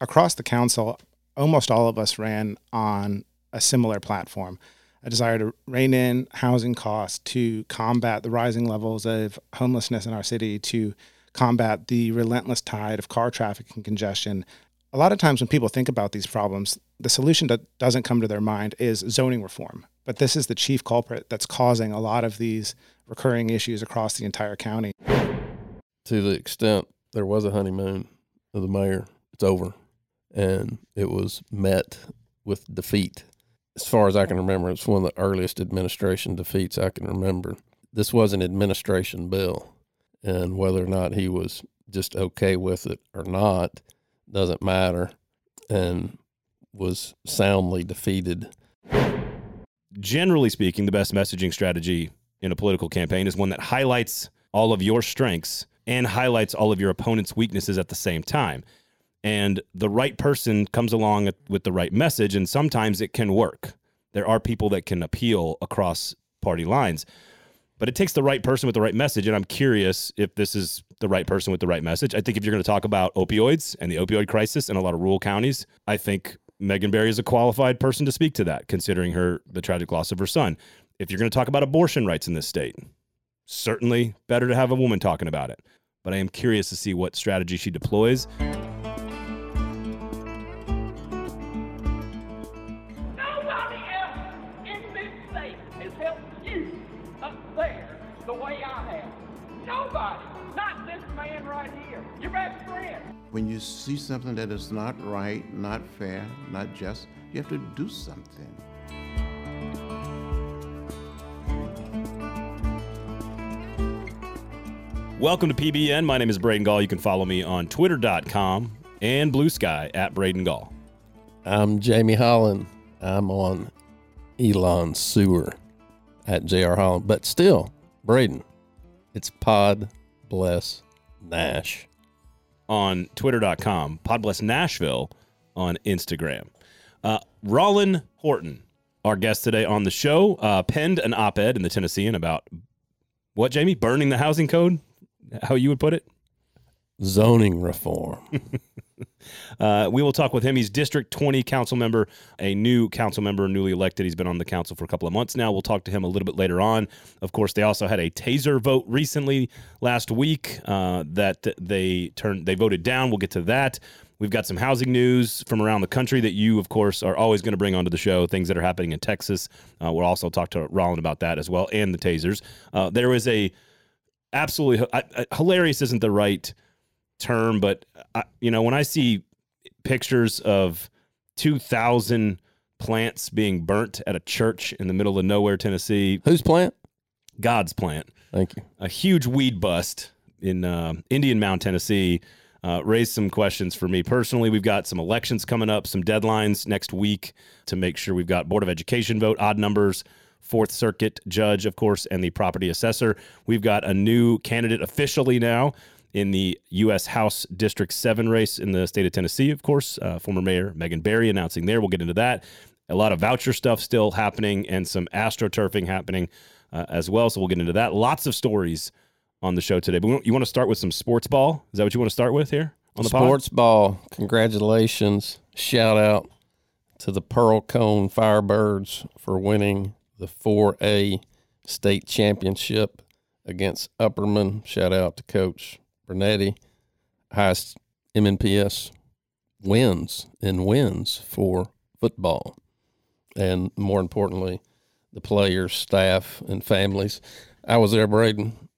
across the council, almost all of us ran on a similar platform a desire to rein in housing costs, to combat the rising levels of homelessness in our city, to combat the relentless tide of car traffic and congestion. A lot of times when people think about these problems, the solution that doesn't come to their mind is zoning reform. But this is the chief culprit that's causing a lot of these recurring issues across the entire county. To the extent there was a honeymoon of the mayor, it's over. And it was met with defeat. As far as I can remember, it's one of the earliest administration defeats I can remember. This was an administration bill, and whether or not he was just okay with it or not doesn't matter, and was soundly defeated generally speaking, the best messaging strategy in a political campaign is one that highlights all of your strengths and highlights all of your opponent's weaknesses at the same time. And the right person comes along with the right message, and sometimes it can work. There are people that can appeal across party lines, but it takes the right person with the right message. And I'm curious if this is the right person with the right message. I think if you're going to talk about opioids and the opioid crisis in a lot of rural counties, I think Megan Barry is a qualified person to speak to that, considering her the tragic loss of her son. If you're going to talk about abortion rights in this state, certainly better to have a woman talking about it. But I am curious to see what strategy she deploys. When you see something that is not right, not fair, not just, you have to do something. Welcome to PBN. My name is Braden Gall. You can follow me on twitter.com and Blue Sky at Braden Gall. I'm Jamie Hollin. I'm on Elon Sewer at JR Hollin. But still, Braden, it's Pod Bless Nash. On twitter.com, Pod Bless Nashville on Instagram. Uh, Rollin Horton, our guest today on the show, uh, penned an op ed in the Tennessean about what, Jamie? Burning the housing code? How you would put it? Zoning reform. Uh, we will talk with him. He's District 20 council member, a new council member, newly elected. He's been on the council for a couple of months now. We'll talk to him a little bit later on. Of course, they also had a taser vote recently last week uh, that they turned they voted down. We'll get to that. We've got some housing news from around the country that you, of course, are always going to bring onto the show. Things that are happening in Texas. Uh, we'll also talk to Rollin about that as well, and the tasers. Uh, there was a absolutely hilarious isn't the right term, but I, you know when I see pictures of 2,000 plants being burnt at a church in the middle of nowhere, Tennessee. Whose plant? God's plant. Thank you. A huge weed bust in uh, Indian Mound, Tennessee. Uh, raised some questions for me personally. We've got some elections coming up, some deadlines next week to make sure we've got Board of Education vote, odd numbers, Fourth Circuit judge, of course, and the property assessor. We've got a new candidate officially now in the U.S. House District 7 race in the state of Tennessee, of course. Uh, former Mayor Megan Barry announcing there. We'll get into that. A lot of voucher stuff still happening and some astroturfing happening uh, as well. So we'll get into that. Lots of stories on the show today. But you want to start with some sports ball? Is that what you want to start with here on the sports pod? ball? Congratulations! Shout out to the Pearl-Cohn Firebirds for winning the 4A state championship against Upperman. Shout out to Coach Bernetti, highest MNPS wins and wins for football. And more importantly, the players, staff, and families. I was there, Braden.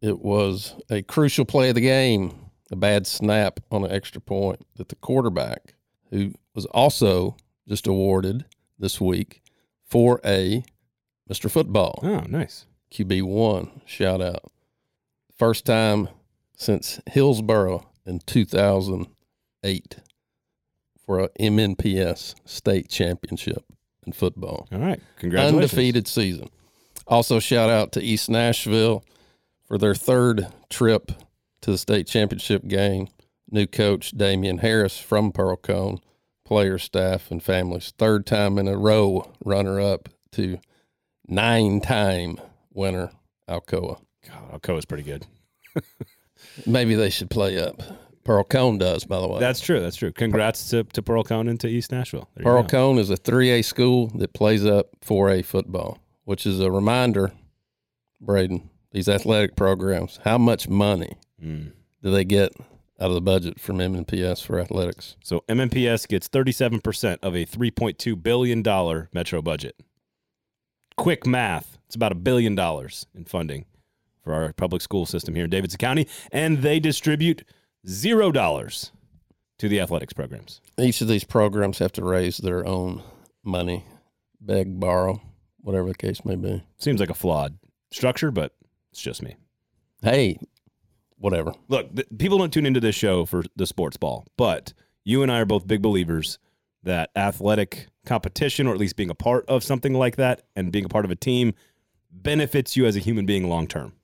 It was a crucial play of the game, a bad snap on an extra point that the quarterback, who was also just awarded this week for a Mr. Football. Oh, nice. QB1, shout out. First time since Hillsboro in 2008 for a MNPS state championship in football. All right. Congratulations. Undefeated season. Also, shout out to East Nashville for their third trip to the state championship game. New coach Damian Harris from Pearl-Cohn, player, staff, and families. Third time in a row runner up to nine time winner Alcoa. God, Alcoa's pretty good. Maybe they should play up. Pearl-Cohn does, by the way. That's true. That's true. Congrats to, to Pearl-Cohn and to East Nashville. There Pearl. Cone is a 3A school that plays up 4A football, which is a reminder, Braden, these athletic programs, how much money Mm. do they get out of the budget from MNPS for athletics? So MNPS gets 37% of a $3.2 billion metro budget. Quick math, it's about a billion dollars in funding for our public school system here in Davidson County, and they distribute zero dollars to the athletics programs. Each of these programs have to raise their own money, beg, borrow, whatever the case may be. Seems like a flawed structure, but it's just me. Hey, whatever. Look, th- people don't tune into this show for the sports ball, but you and I are both big believers that athletic competition, or at least being a part of something like that and being a part of a team, benefits you as a human being long term.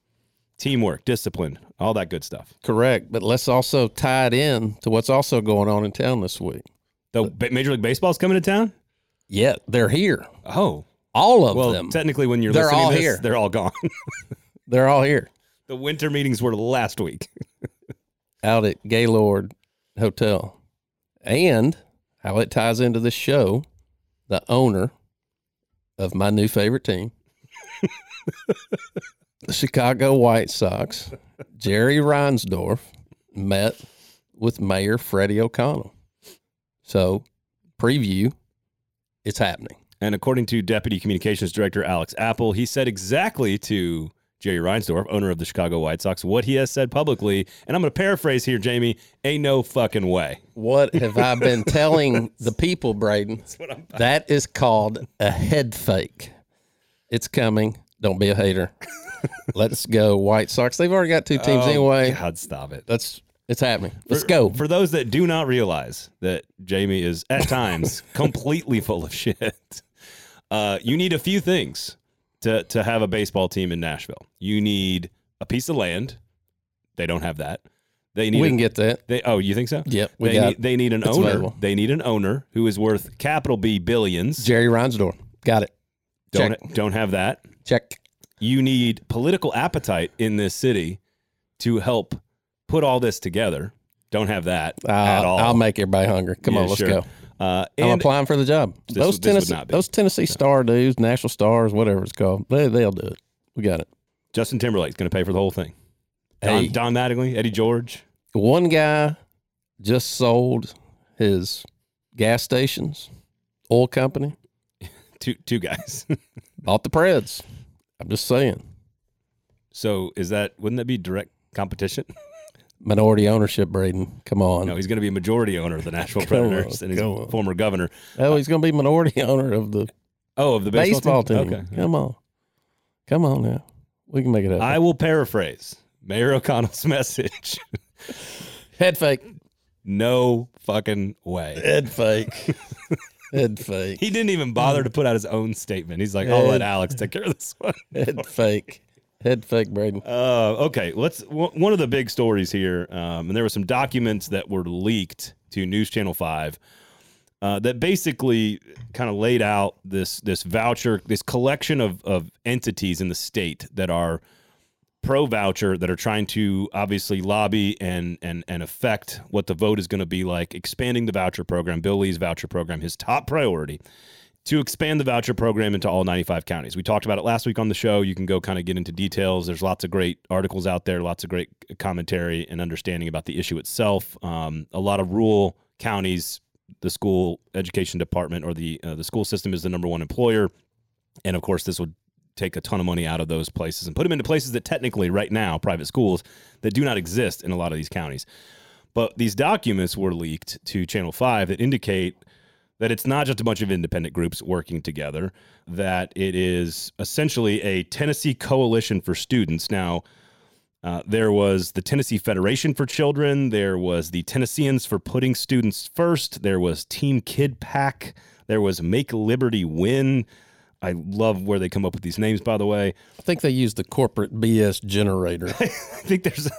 Teamwork, discipline, all that good stuff. Correct. But let's also tie it in to what's also going on in town this week. The ba- Major League Baseball's coming to town. Yeah, they're here. Oh, All of well, them. technically, when you're They're listening all to this, here. they're all gone. they're all here the winter meetings were last week. out at Gaylord Hotel. And how it ties into this show, the owner of my new favorite team, the Chicago White Sox, Jerry Reinsdorf, met with Mayor Freddie O'Connell. So, preview, it's happening. And according to Deputy Communications Director Alex Apple, he said exactly to Jerry Reinsdorf, owner of the Chicago White Sox, what he has said publicly. And I'm going to paraphrase here, Jamie. Ain't no fucking way. What have I been telling the people, Braden? That is called a head fake. It's coming. Don't be a hater. Let's go, White Sox. They've already got two teams Oh, anyway. God, stop it. That's it's happening. Let's For- go. For those that do not realize that Jamie is at times completely full of shit, uh, you need a few things to, to have a baseball team in Nashville. You need a piece of land. They don't have that. They need we a- can get that. They, oh, you think so? Yep, we they got need, they need an it's owner. available. They need an owner who is worth capital B billions. Jerry Reinsdorf. Got it. don't check. don't have that. Check. You need political appetite in this city to help put all this together. Don't have that Uh, at all. I'll make everybody hungry. Come Yeah, on, let's sure. go. Uh, I'm applying for the job. This those this Tennessee, those Tennessee Star dudes, National Stars, whatever it's called, they, they'll do it. We got it. Justin Timberlake's going to pay for the whole thing. Don, Hey, Don Mattingly, Eddie George. one guy just sold his gas stations, oil company, Two two guys. bought the Preds. I'm just saying. so is that wouldn't that be direct competition? Minority ownership, Braden. Come on. No, he's going to be a majority owner of the Nashville Come on, Predators and he's on. former governor. oh, he's going to be minority owner of the Oh, of the baseball, baseball, team. Okay. Come on. Come on now. We can make it happen. I will paraphrase Mayor O'Connell's message. Head fake. no fucking way. Head fake. Head fake. He didn't even bother to put out his own statement. He's like, I'll let Alex take care of this one. Head fake. Head fake, Braden. Uh, okay, let's. W- one of the big stories here, um, and there were some documents that were leaked to News Channel Five uh, that basically kind of laid out this this voucher, this collection of of entities in the state that are pro voucher that are trying to obviously lobby and and and affect what the vote is going to be like. Expanding the voucher program, Bill Lee's voucher program, his top priority to expand the voucher program into all 95 counties. We talked about it last week on the show. You can go kind of get into details. There's lots of great articles out there, lots of great commentary and understanding about the issue itself. Um, a lot of rural counties, the school education department or the uh, the school system is the number one employer, and of course this would take a ton of money out of those places and put them into places that technically right now private schools that do not exist in a lot of these counties. But these documents were leaked to Channel 5 that indicate that it's not just a bunch of independent groups working together, that it is essentially a Tennessee coalition for students. Now, uh, there was the Tennessee Federation for Children, there was the Tennesseans for Putting Students First, there was Team Kid Pack, there was Make Liberty Win. I love where they come up with these names, by the way. I think they use the corporate BS generator. I think there's a,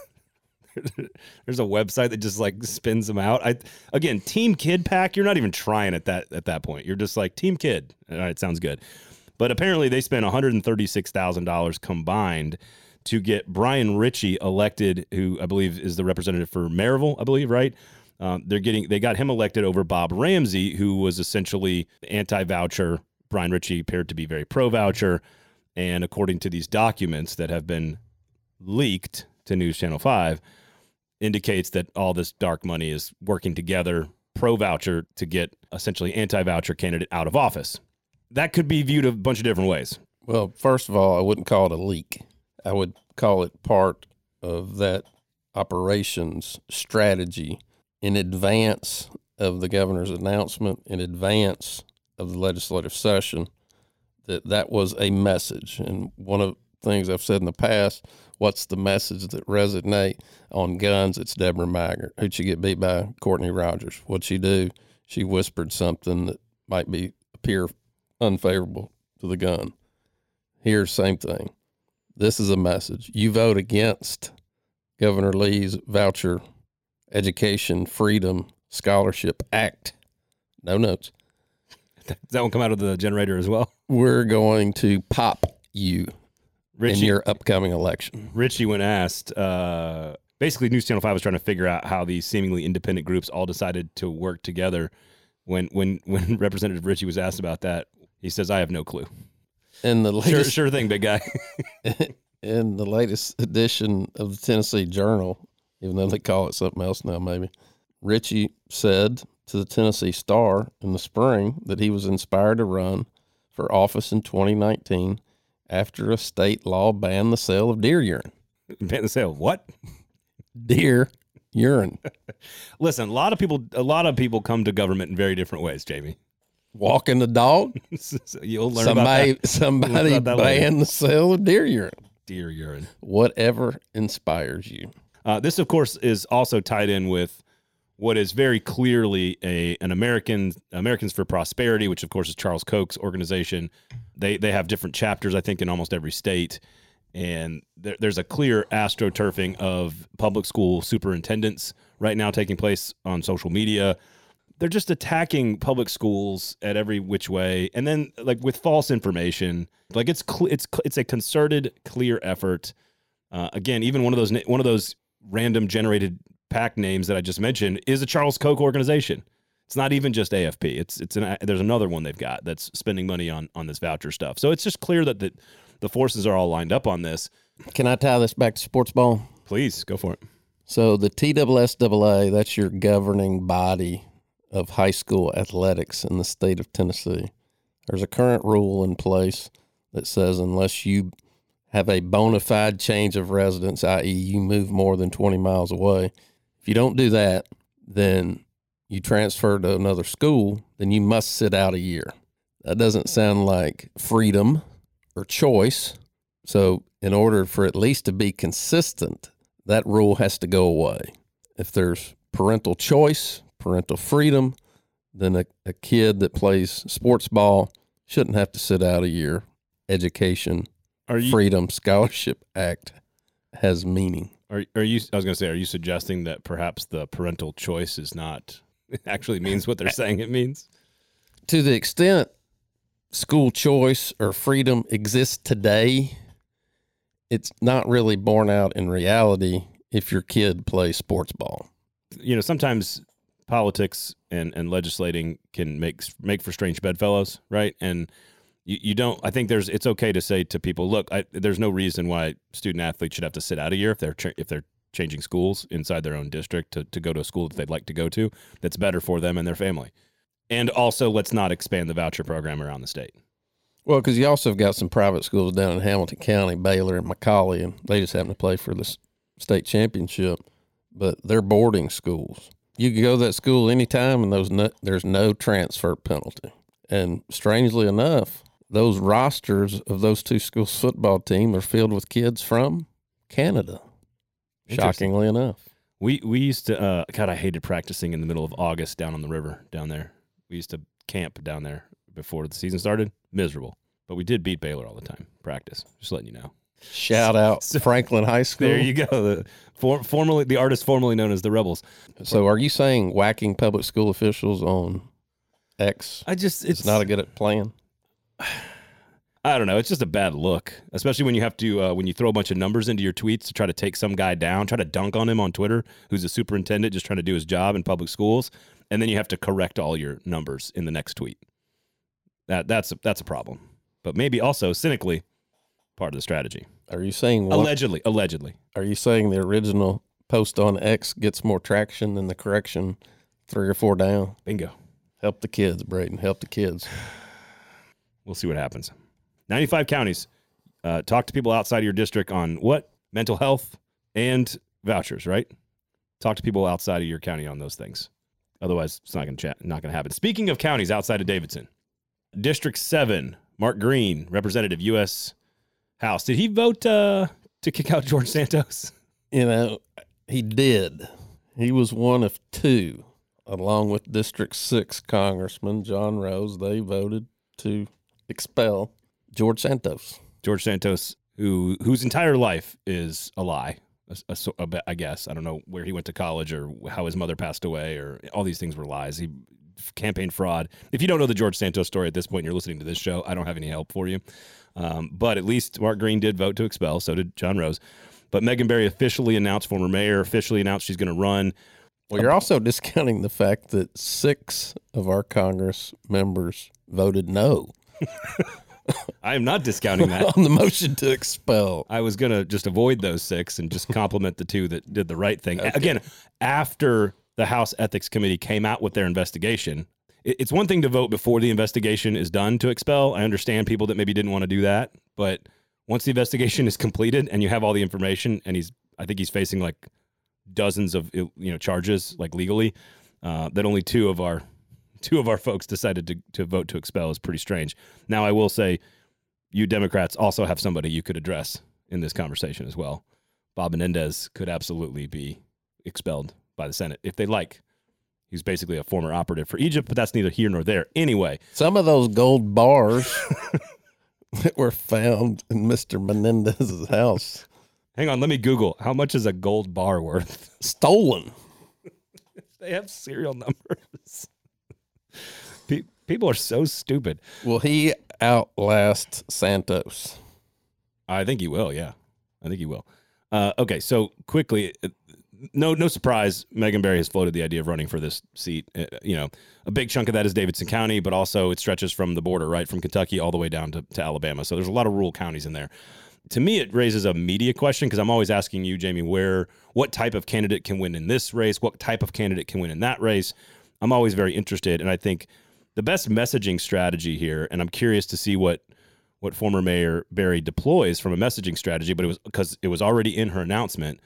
there's a website that just like spins them out. I again, Team Kid Pack. You're not even trying at that at that point. You're just like Team Kid. All right, sounds good. But apparently, they spent 136 thousand dollars combined to get Bryan Richey elected, who I believe is the representative for Maryville, I believe, right? Um, they're getting they got him elected over Bob Ramsey, who was essentially anti-voucher. Bryan Richey appeared to be very pro-voucher, and according to these documents that have been leaked to News Channel Five, indicates that all this dark money is working together pro-voucher to get essentially anti-voucher candidate out of office. That could be viewed a bunch of different ways. Well, first of all, I wouldn't call it a leak. I would call it part of that operations strategy in advance of the governor's announcement, in advance of the legislative session, that that was a message. And one of the things I've said in the past, what's the message that resonate on guns? It's Debra Maggart. Who'd she get beat by? Courtney Rogers. What'd she do? She whispered something that might be appear unfavorable to the gun. Here, same thing. This is a message. You vote against Governor Lee's voucher education freedom scholarship act. No notes. Does that one come out of the generator as well? We're going to pop you Richey, in your upcoming election. Richey, when asked, uh, basically News Channel Five was trying to figure out how these seemingly independent groups all decided to work together. When when when Representative Richey was asked about that, he says, "I have no clue." In the Sure, latest sure thing, big guy. in the latest edition of the Tennessee Journal, even though they call it something else now, maybe, Richey said to the Tennessee Star in the spring that he was inspired to run for office in 2019 after a state law banned the sale of deer urine. Ban the sale. of What? Deer urine. Listen, a lot of people, a lot of people come to government in very different ways. Jamie, Walking the dog. So you'll learn Somebody, about that. somebody about that later. banned the sale of deer urine. Deer urine. Whatever inspires you. Uh, this, of course, is also tied in with what is very clearly a an American Americans for Prosperity, which of course is Charles Koch's organization. They they have different chapters, I think, in almost every state, and there, there's a clear astroturfing of public school superintendents right now taking place on social media. They're just attacking public schools at every which way, and then like with false information. Like it's cl- it's cl- it's a concerted, clear effort. Uh, again, even one of those one of those random generated pack names that I just mentioned is a Charles Koch organization. It's not even just AFP. It's it's an there's another one they've got that's spending money on on this voucher stuff. So it's just clear that the the forces are all lined up on this. Can I tie this back to sports ball? Please go for it. So the TSSAA, that's your governing body of high school athletics in the state of Tennessee. There's a current rule in place that says unless you have a bona fide change of residence, i.e., you move more than 20 miles away, if you don't do that, then you transfer to another school, then you must sit out a year. That doesn't sound like freedom or choice. So, in order for at least to be consistent, that rule has to go away. If there's parental choice, parental freedom, then a, a kid that plays sports ball shouldn't have to sit out a year. Education, you Freedom Scholarship Act has meaning. Are are you I was going to say are you suggesting that perhaps the parental choice is not actually means what they're saying it means? To the extent school choice or freedom exists today, it's not really borne out in reality if your kid plays sports ball. you know, sometimes politics and, and legislating can make make for strange bedfellows, right? And you, you don't. I think there's. It's okay to say to people, look, I, there's no reason why student athletes should have to sit out a year if they're if they're changing schools inside their own district to, to go to a school that they'd like to go to that's better for them and their family. And also, let's not expand the voucher program around the state. Well, because you also have got some private schools down in Hamilton County, Baylor and McCallie and they just happen to play for the state championship, but they're boarding schools. You can go to that school anytime, and those no, there's no transfer penalty. And strangely enough, those rosters of those two schools' football team are filled with kids from Canada. Shockingly enough, We we used to. Uh, God, I hated practicing in the middle of August down on the river down there. We used to camp down there before the season started. Miserable, but we did beat Baylor all the time. Practice, just letting you know. shout out So- Franklin High School. There you go. The for, formerly the artist formerly known as the Rebels. So, are you saying whacking public school officials on X I just is not a good plan? I don't know. It's just a bad look, especially when you have to uh, when you throw a bunch of numbers into your tweets to try to take some guy down, try to dunk on him on Twitter, who's a superintendent just trying to do his job in public schools, and then you have to correct all your numbers in the next tweet. That that's a, that's a problem. But maybe also cynically part of the strategy. Are you saying one, Allegedly, allegedly. Are you saying the original post on X gets more traction than the correction three or four down? Bingo. Help the kids, Braden. Help the kids. We'll see what happens. 95 counties. Uh, talk to people outside of your district on what? Mental health and vouchers, right? Talk to people outside of your county on those things. Otherwise, it's not going to not going to happen. Speaking of counties outside of Davidson, District 7, Mark Green, representative U.S. House. Did he vote uh, to kick out George Santos? You know, he did. He was one of two, along with District 6 Congressman John Rose. They voted to expel George Santos. George Santos, who whose entire life is a lie. a- a a I guess I don't know where he went to college or how his mother passed away or all these things were lies. He campaign fraud. If you don't know the George Santos story at this point, and you're listening to this show. I don't have any help for you. Um, but at least Mark Green did vote to expel. So did John Rose. But Megan Barry officially announced, former mayor officially announced she's going to run. Well, you're also discounting the fact that six of our Congress members voted no I am not discounting that. on the motion to expel. I was gonna just avoid those six and just compliment the two that did the right thing. Again, after the House Ethics Committee came out with their investigation, it's one thing to vote before the investigation is done to expel. I understand people that maybe didn't want to do that, but once the investigation is completed and you have all the information, and he's, I think he's facing like dozens of you know charges like legally, uh, that only two of our two of our folks decided to to vote to expel is pretty strange. Now I will say you Democrats also have somebody you could address in this conversation as well. Bob Menendez could absolutely be expelled by the Senate if they like. He's basically a former operative for Egypt, but that's neither here nor there. Anyway, Some of those gold bars that were found in Mr. Menendez's house hang on, let me Google how much is a gold bar worth? stolen. they have serial numbers. Pe- People are so stupid. Will he outlast Santos? I think he will. Yeah, I think he will. Uh, okay, so quickly, uh, no, no surprise. Megan Barry has floated the idea of running for this seat. Uh, you know, a big chunk of that is Davidson County, but also it stretches from the border, right, from Kentucky all the way down to, to Alabama. So there's a lot of rural counties in there. To me, it raises a media question because I'm always asking you, Jamie, where, what type of candidate can win in this race? What type of candidate can win in that race? I'm always very interested, and I think the best messaging strategy here, and I'm curious to see what what former Mayor Barry deploys from a messaging strategy, but it was because it was already in her announcement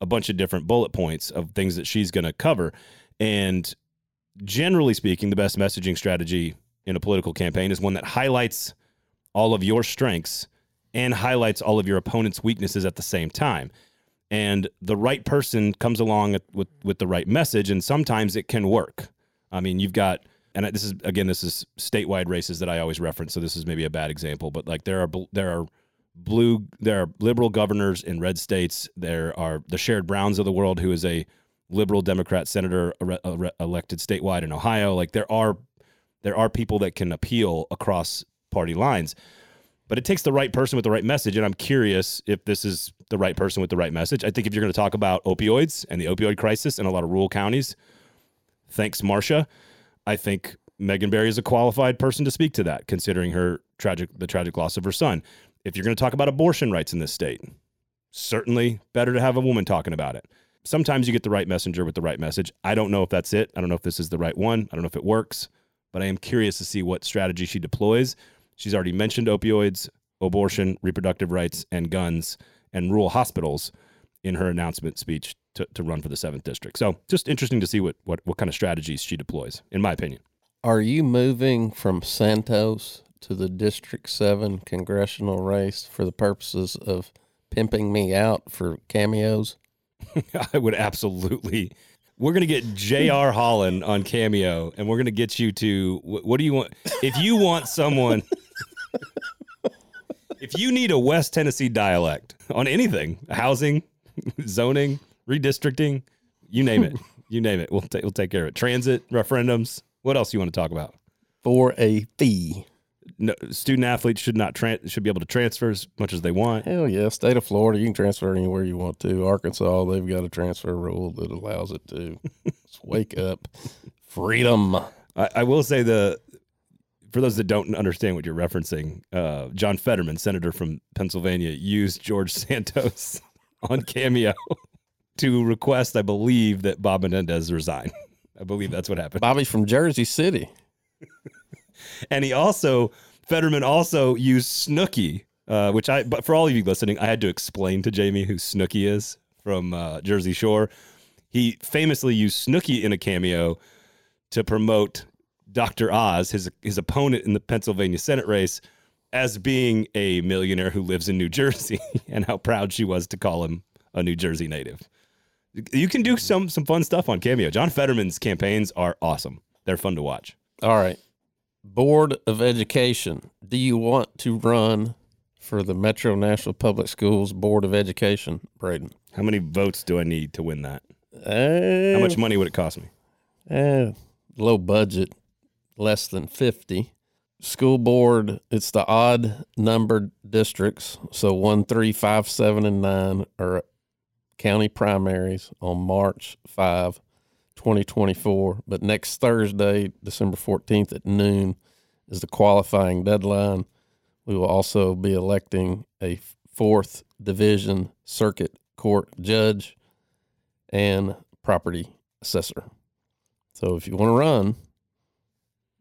a bunch of different bullet points of things that she's going to cover. And generally speaking, the best messaging strategy in a political campaign is one that highlights all of your strengths and highlights all of your opponent's weaknesses at the same time. And the right person comes along with with the right message, and sometimes it can work. I mean, you've got and this is again this is statewide races that I always reference, so this is maybe a bad example, but like there are there are blue there are liberal governors in red states. There are the Sherrod Browns of the world, who is a liberal Democrat senator elected statewide in Ohio. Like there are there are people that can appeal across party lines, but it takes the right person with the right message. And I'm curious if this is the right person with the right message. I think if you're going to talk about opioids and the opioid crisis in a lot of rural counties, thanks Marcia. I think Megan Barry is a qualified person to speak to that, considering her tragic the tragic loss of her son. If you're going to talk about abortion rights in this state, certainly better to have a woman talking about it. Sometimes you get the right messenger with the right message. I don't know if that's it. I don't know if this is the right one. I don't know if it works, but I am curious to see what strategy she deploys. She's already mentioned opioids, abortion, reproductive rights, and guns and rural hospitals in her announcement speech to, to run for the seventh district. So just interesting to see what, what what kind of strategies she deploys, in my opinion. Are you moving from Santos to the District 7 congressional race for the purposes of pimping me out for cameos? I would absolutely. We're gonna get J.R. Hollin on Cameo, and we're gonna get you to. What do you want? If you want someone, if you need a West Tennessee dialect on anything, housing, zoning, redistricting, you name it, you name it, we'll take we'll take care of it. Transit, referendums. What else you want to talk about? For a fee. no, student athletes should not tran should be able to transfer as much as they want. Hell yeah, state of Florida, you can transfer anywhere you want to. Arkansas, they've got a transfer rule that allows it to. Let's wake up, freedom. I, I will say the for those that don't understand what you're referencing, uh, John Fetterman, senator from Pennsylvania, used George Santos on Cameo to request, I believe, that Bob Menendez resign. I believe that's what happened. Bobby's from Jersey City. And he also Fetterman also used Snooki, uh, which I but for all of you listening, I had to explain to Jamie who Snooki is from uh, Jersey Shore. He famously used Snooki in a cameo to promote Dr. Oz, his his opponent in the Pennsylvania Senate race, as being a millionaire who lives in New Jersey, and how proud she was to call him a New Jersey native. You can do some some fun stuff on Cameo. John Fetterman's campaigns are awesome. They're fun to watch. All right. Board of Education. Do you want to run for the Metro Nashville Public Schools Board of Education, Braden? How many votes do I need to win that? Uh, How much money would it cost me? Eh, low budget, less than 50. School board, it's the odd numbered districts. So one, three, five, seven, and nine are county primaries on March 5, 2024. But next Thursday, December 14th at noon, is the qualifying deadline. We will also be electing a fourth division circuit court judge and property assessor. So if you want to run,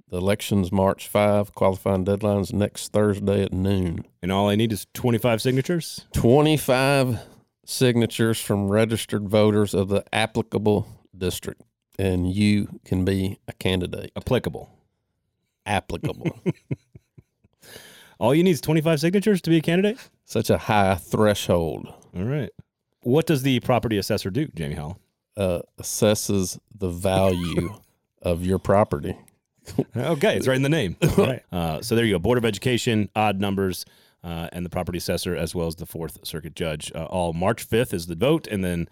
the election's March 5, qualifying deadline's next Thursday at noon. And all I need is 25 signatures. 25 signatures from registered voters of the applicable district, and you can be a candidate. Applicable. Applicable. All you need is 25 signatures to be a candidate? Such a high threshold. All right. What does the property assessor do, Jamie Howell? Uh, assesses the value of your property. Okay, it's right in the name. Right. Uh, so there you go. Board of Education, odd numbers, uh, and the property assessor, as well as the Fourth Circuit Judge. Uh, all March 5th is the vote. And then,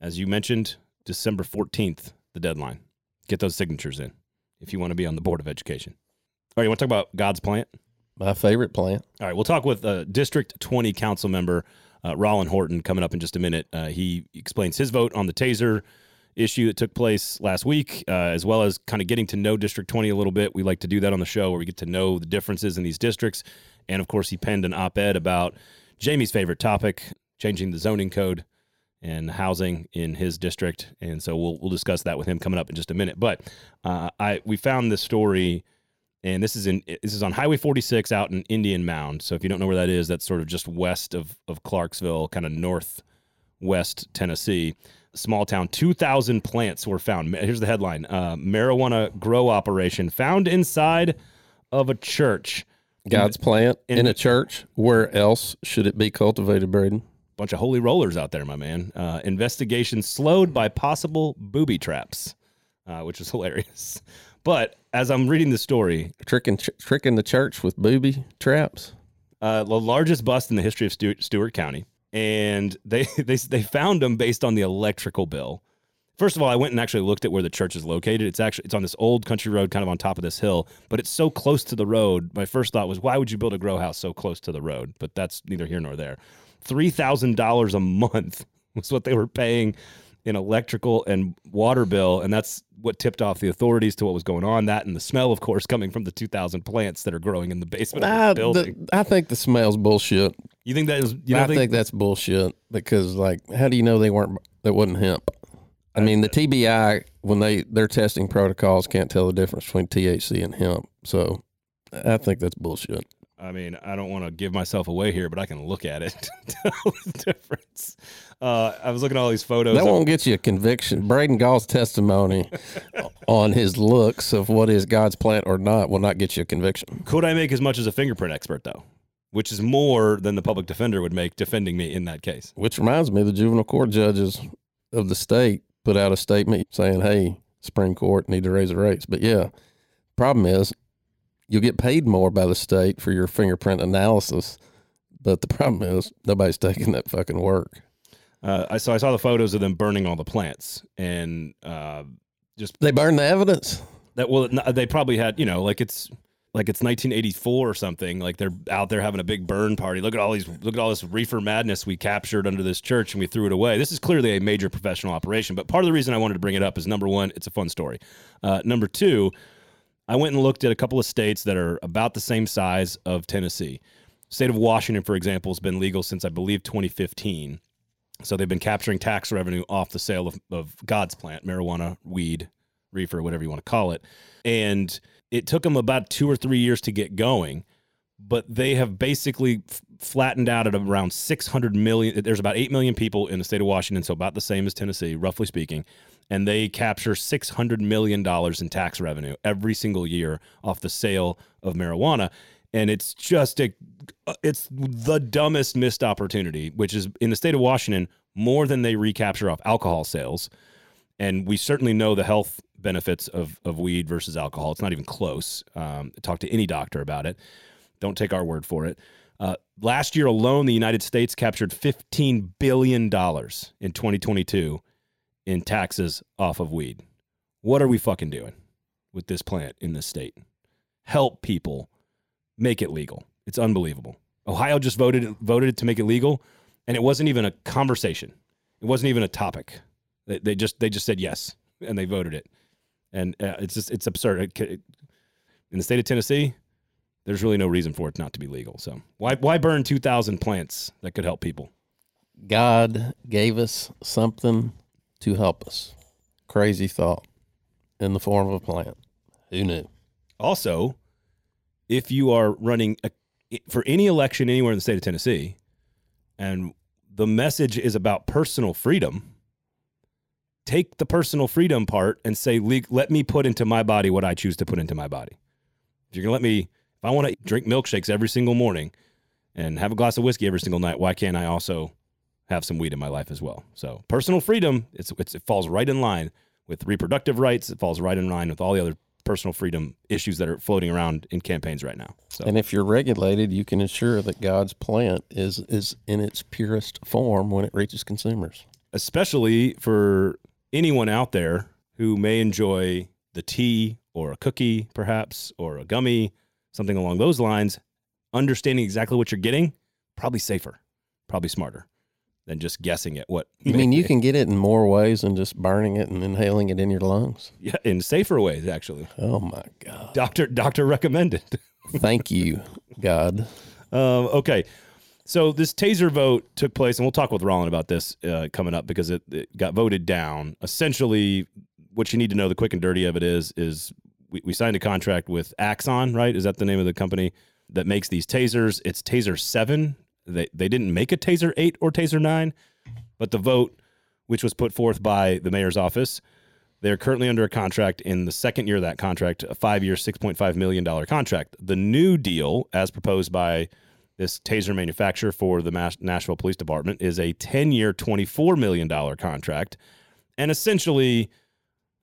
as you mentioned, December 14th, the deadline. Get those signatures in if you want to be on the Board of Education. All right, you want to talk about God's plant? My favorite plant. All right, we'll talk with uh, District 20 Council member uh, Rollin Horton coming up in just a minute. Uh, he explains his vote on the taser issue that took place last week, uh, as well as kind of getting to know District 20 a little bit. We like to do that on the show where we get to know the differences in these districts. And of course, he penned an op ed about Jamie's favorite topic, changing the zoning code and housing in his district. And so we'll, we'll discuss that with him coming up in just a minute. But uh, I we found this story and this is in this is on Highway 46 out in Indian Mound. So if you don't know where that is, that's sort of just west of of Clarksville, kind of northwest Tennessee. Small town, 2,000 plants were found. Here's the headline: uh, Marijuana grow operation found inside of a church. God's plant in, in- a church. Where else should it be cultivated, Braden? Bunch of holy rollers out there, my man. Uh, investigation slowed by possible booby traps, uh, which is hilarious. But as I'm reading the story, Tricking, ch- tricking the church with booby traps. uh, the largest bust in the history of Stewart, Stewart County, and they, they they found them based on the electrical bill. First of all, I went and actually looked at where the church is located. It's actually it's on this old country road, kind of on top of this hill, but it's so close to the road. My first thought was, why would you build a grow house so close to the road? But that's neither here nor there. Three thousand dollars a month was what they were paying in electrical and water bill, and that's what tipped off the authorities to what was going on. That and the smell, of course, coming from the two thousand plants that are growing in the basement of Ah, the building. the- I think the smell's bullshit. you think that is? You I think, think, that's bullshit because, like, how do you know they weren't? That wasn't hemp. I mean, the TBI when they their testing protocols can't tell the difference between THC and hemp. So, I think that's bullshit. I mean, I don't want to give myself away here, but I can look at it tell the difference. Uh, I was looking at all these photos. That won't get you a conviction. Braden Gall's testimony on his looks of what is God's plant or not will not get you a conviction. Could I make as much as a fingerprint expert, though? Which is more than the public defender would make defending me in that case. Which reminds me, the juvenile court judges of the state put out a statement saying, "Hey, Supreme Court need to raise the rates." But yeah, problem is you'll get paid more by the state for your fingerprint analysis. But the problem is nobody's taking that fucking work. Uh, I so I saw the photos of them burning all the plants and uh, just They burned the evidence. that. Well, they probably had you know like it's like it's 1984 or something. Like they're out there having a big burn party. Look at all these. Look at all this reefer madness we captured under this church and we threw it away. This is clearly a major professional operation. But part of the reason I wanted to bring it up is number one, it's a fun story. Uh, number two, I went and looked at a couple of states that are about the same size of Tennessee. State of Washington, for example, has been legal since I believe 2015. So they've been capturing tax revenue off the sale of, of God's plant, marijuana, weed, reefer, whatever you want to call it. And it took them about two or three years to get going, but they have basically f- flattened out at around 600 million. There's about 8 million people in the state of Washington, so about the same as Tennessee, roughly speaking. And they capture $600 million in tax revenue every single year off the sale of marijuana. And it's just a, it's the dumbest missed opportunity, which is in the state of Washington more than they recapture off alcohol sales. And we certainly know the health benefits of, of weed versus alcohol. It's not even close. Um, talk to any doctor about it. Don't take our word for it. Uh, last year alone, the United States captured $15 billion in 2022 in taxes off of weed. What are we fucking doing with this plant in this state? Help people make it legal. It's unbelievable. Ohio just voted voted to make it legal, and it wasn't even a conversation. It wasn't even a topic. They, they just they just said yes, and they voted it, and uh, it's just it's absurd. It, it, in the state of Tennessee, there's really no reason for it not to be legal. So why why burn two thousand plants that could help people? God gave us something to help us. Crazy thought in the form of a plant. Who knew? Also, if you are running a, for any election anywhere in the state of Tennessee, and the message is about personal freedom, take the personal freedom part and say, let me put into my body what I choose to put into my body. If you're going to let me, if I want to drink milkshakes every single morning and have a glass of whiskey every single night, why can't I also have some weed in my life as well? So personal freedom, it's, it's, it falls right in line with reproductive rights. It falls right in line with all the other personal freedom issues that are floating around in campaigns right now. So And if you're regulated, you can ensure that God's plant is is in its purest form when it reaches consumers. especially for anyone out there who may enjoy the tea or a cookie, perhaps, or a gummy, something along those lines, understanding exactly what you're getting, probably safer, probably smarter than just guessing at what. I mean, you can get it in more ways than just burning it and inhaling it in your lungs. yeah, in safer ways, actually. Oh my God. Doctor, doctor recommended. Thank you, God. Um, okay. So this taser vote took place, and we'll talk with Rollin about this uh, coming up because it, it got voted down. Essentially, what you need to know, the quick and dirty of it is, is we, we signed a contract with Axon, right? Is that the name of the company that makes these tasers? It's Taser 7. They, they didn't make a Taser 8 or Taser 9, but the vote, which was put forth by the mayor's office, they're currently under a contract in the second year of that contract, a five year, $6.5 million contract. The new deal, as proposed by this taser manufacturer for the Mas- Nashville Police Department, is a 10 year, $24 million contract. And essentially,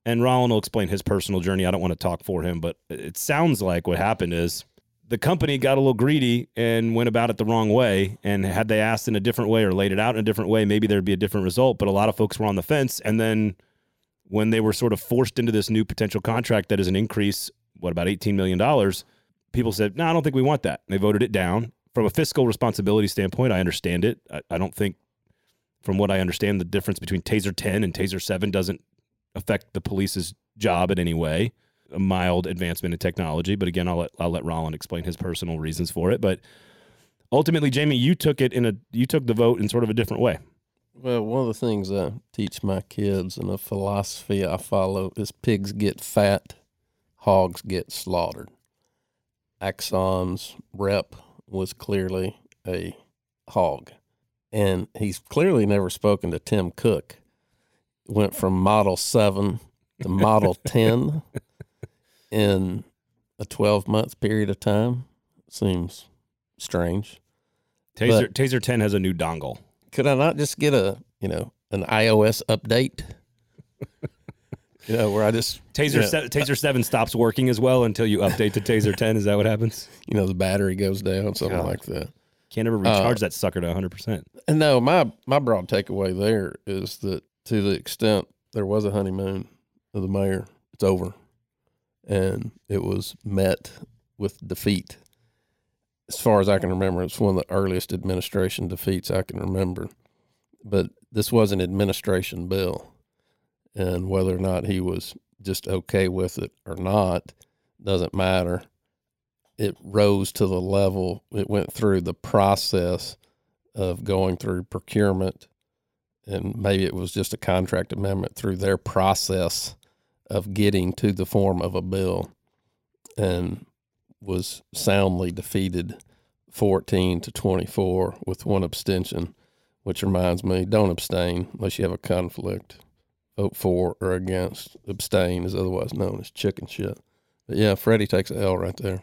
and Rollin will explain his personal journey. I don't want to talk for him, but it sounds like what happened is the company got a little greedy and went about it the wrong way. And had they asked in a different way or laid it out in a different way, maybe there'd be a different result. But a lot of folks were on the fence. And then when they were sort of forced into this new potential contract that is an increase, what about $18 million, people said, no, I don't think we want that. They voted it down. From a fiscal responsibility standpoint, I understand it. I, I don't think, from what I understand, the difference between Taser 10 and Taser 7 doesn't affect the police's job in any way. A mild advancement in technology, but again, I'll let I'll let Rollin explain his personal reasons for it. But ultimately, Jamie, you took it in a you took the vote in sort of a different way. Well, one of the things I teach my kids and a philosophy I follow is pigs get fat, hogs get slaughtered. Axon's rep was clearly a hog. And he's clearly never spoken to Tim Cook. Went from Model 7 to Model 10 in a 12 month period of time. Seems strange. Taser Taser 10 has a new dongle. could I not just get a you know an iOS update? you know, where I just Taser Yeah. se- Taser 7 stops working as well until you update to Taser 10. Is that what happens? you know the battery goes down, something God. like that. Can't ever recharge uh, that sucker to 100%. And no, my my broad takeaway there is that to the extent there was a honeymoon of the mayor, it's over, and it was met with defeat. As far as I can remember, it's one of the earliest administration defeats I can remember. But this was an administration bill, and whether or not he was just okay with it or not doesn't matter. It rose to the level, it went through the process of going through procurement, and maybe it was just a contract amendment through their process of getting to the form of a bill and was soundly defeated 14 to 24 with one abstention, which reminds me don't abstain unless you have a conflict. Vote for or against. Abstain is otherwise known as chicken shit. But yeah, Freddie takes a L right there.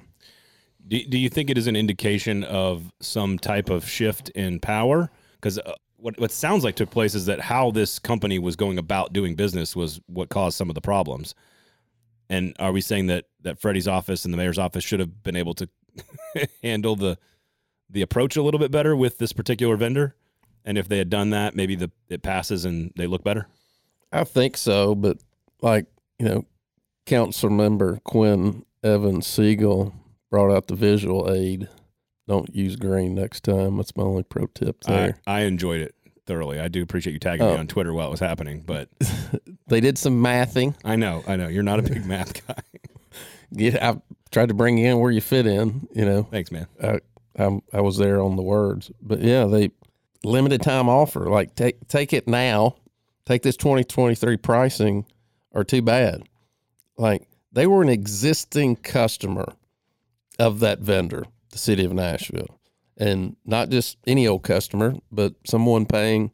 Do, do you think it is an indication of some type of shift in power? Because uh, what what sounds like took place is that how this company was going about doing business was what caused some of the problems. And are we saying that that Freddie's office and the mayor's office should have been able to handle the the approach a little bit better with this particular vendor? And if they had done that, maybe the it passes and they look better. I think so, but like, you know, council member Quin Evans Segall brought out the visual aid. Don't use green next time. That's my only pro tip I, there. I enjoyed it thoroughly. I do appreciate you tagging me Oh. on Twitter while it was happening, but they did some mathing. I know, I know you're not a big math guy. Get I tried to bring you in where you fit in, you know. Thanks, man. I I'm, I was there on the words, but yeah, they limited time offer. Like take take it now, take this 2023 pricing, or too bad. Like they were an existing customer of that vendor, the city of Nashville, and not just any old customer, but someone paying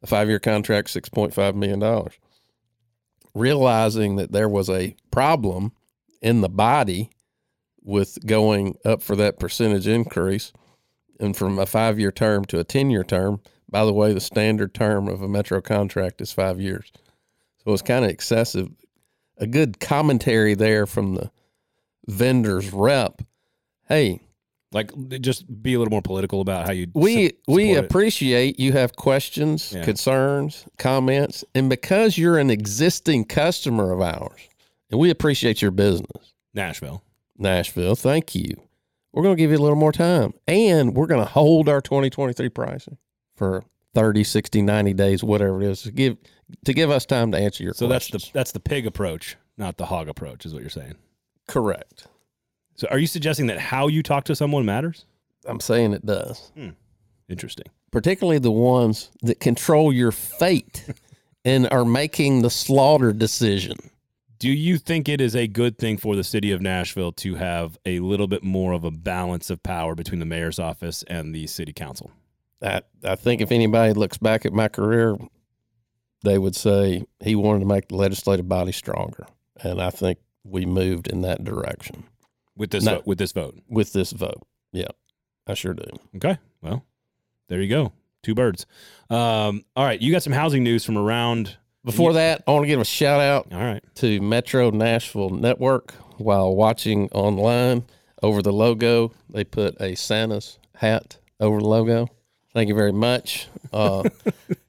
a five year contract, six point five million dollars. Realizing that there was a problem in the body with going up for that percentage increase and from a five year term to a 10 year term. By the way, the standard term of a metro contract is five years. So it's kind of excessive. A good commentary there from the vendor's rep. Hey, Like, just be a little more political about how you. we we it. appreciate you have questions, Yeah. concerns, comments, and because you're an existing customer of ours, and we appreciate your business. Nashville. Nashville, thank you. We're going to give you a little more time and we're going to hold our 2023 pricing for 30, 60, 90 days, whatever it is to give to give us time to answer your So that's questions. the that's the pig approach, not the hog approach, is what you're saying. correct. So, are you suggesting that how you talk to someone matters? I'm saying it does. Hmm. Interesting. Particularly the ones that control your fate and are making the slaughter decision. Do you think it is a good thing for the city of Nashville to have a little bit more of a balance of power between the mayor's office and the city council? I, I think if anybody looks back at my career, they would say he wanted to make the legislative body stronger. And I think we moved in that direction. With this No. vote, with this vote. with this vote. Yeah, I sure do. Okay. Well, there you go. Two birds. Um, all right. You got some housing news from around. Before that, I want to give a shout out All right. to Metro Nashville Network while watching online. Over the logo, they put a Santa's hat over the logo. Thank you very much. Uh,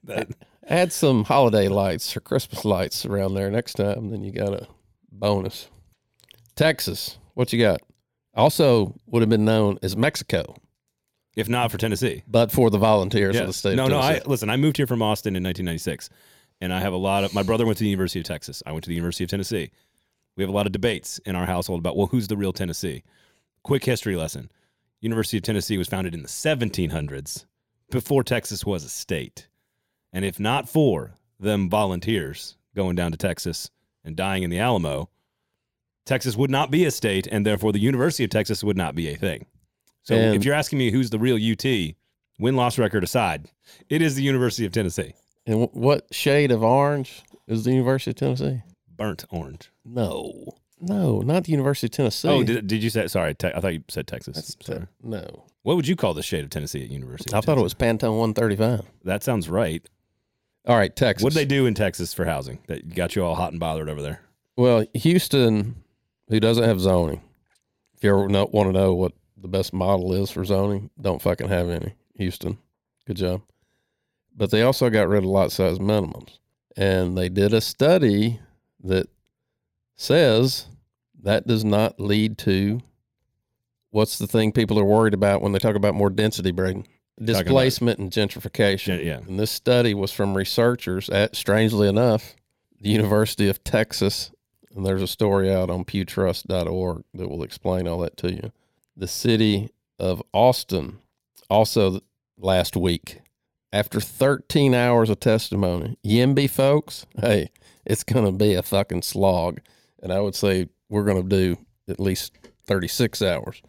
add some holiday lights or Christmas lights around there next time, then you got a bonus. Texas, what you got? Also, would have been known as Mexico, If not for Tennessee. but for the volunteers of the state. No, no. I listen. I moved here from Austin in 1996, and I have a lot of. My brother went to the University of Texas. I went to the University of Tennessee. We have a lot of debates in our household about well, who's the real Tennessee? Quick history lesson: University of Tennessee was founded in the 1700s, before Texas was a state, and if not for them volunteers going down to Texas and dying in the Alamo, Texas would not be a state, and therefore the University of Texas would not be a thing. So And- if you're asking me who's the real UT, win loss record aside, it is the University of Tennessee. And wh- what shade of orange is the University of Tennessee? Burnt orange. No, no, not the University of Tennessee. Oh, did, did you say? Sorry, te- I thought you said Texas. That's- Sorry. no. What would you call the shade of Tennessee at University? I thought it was Pantone 135. That sounds right. All right, Texas. What would they do in Texas for housing that got you all hot and bothered over there? Well, Houston, who doesn't have zoning, if you ever want to know what the best model is for zoning, don't fucking have any. Houston, good job. But they also got rid of lot size minimums. And they did a study that says that does not lead to What's the thing people are worried about when they talk about more density, Braden? Displacement and gentrification. Gen- yeah. And this study was from researchers at, strangely enough, the University of Texas. And there's a story out on pewtrust.org that will explain all that to you. The city of Austin, also last week, after 13 hours of testimony, Yimby folks, hey, it's going to be a fucking slog. And I would say we're going to do at least 36 hours.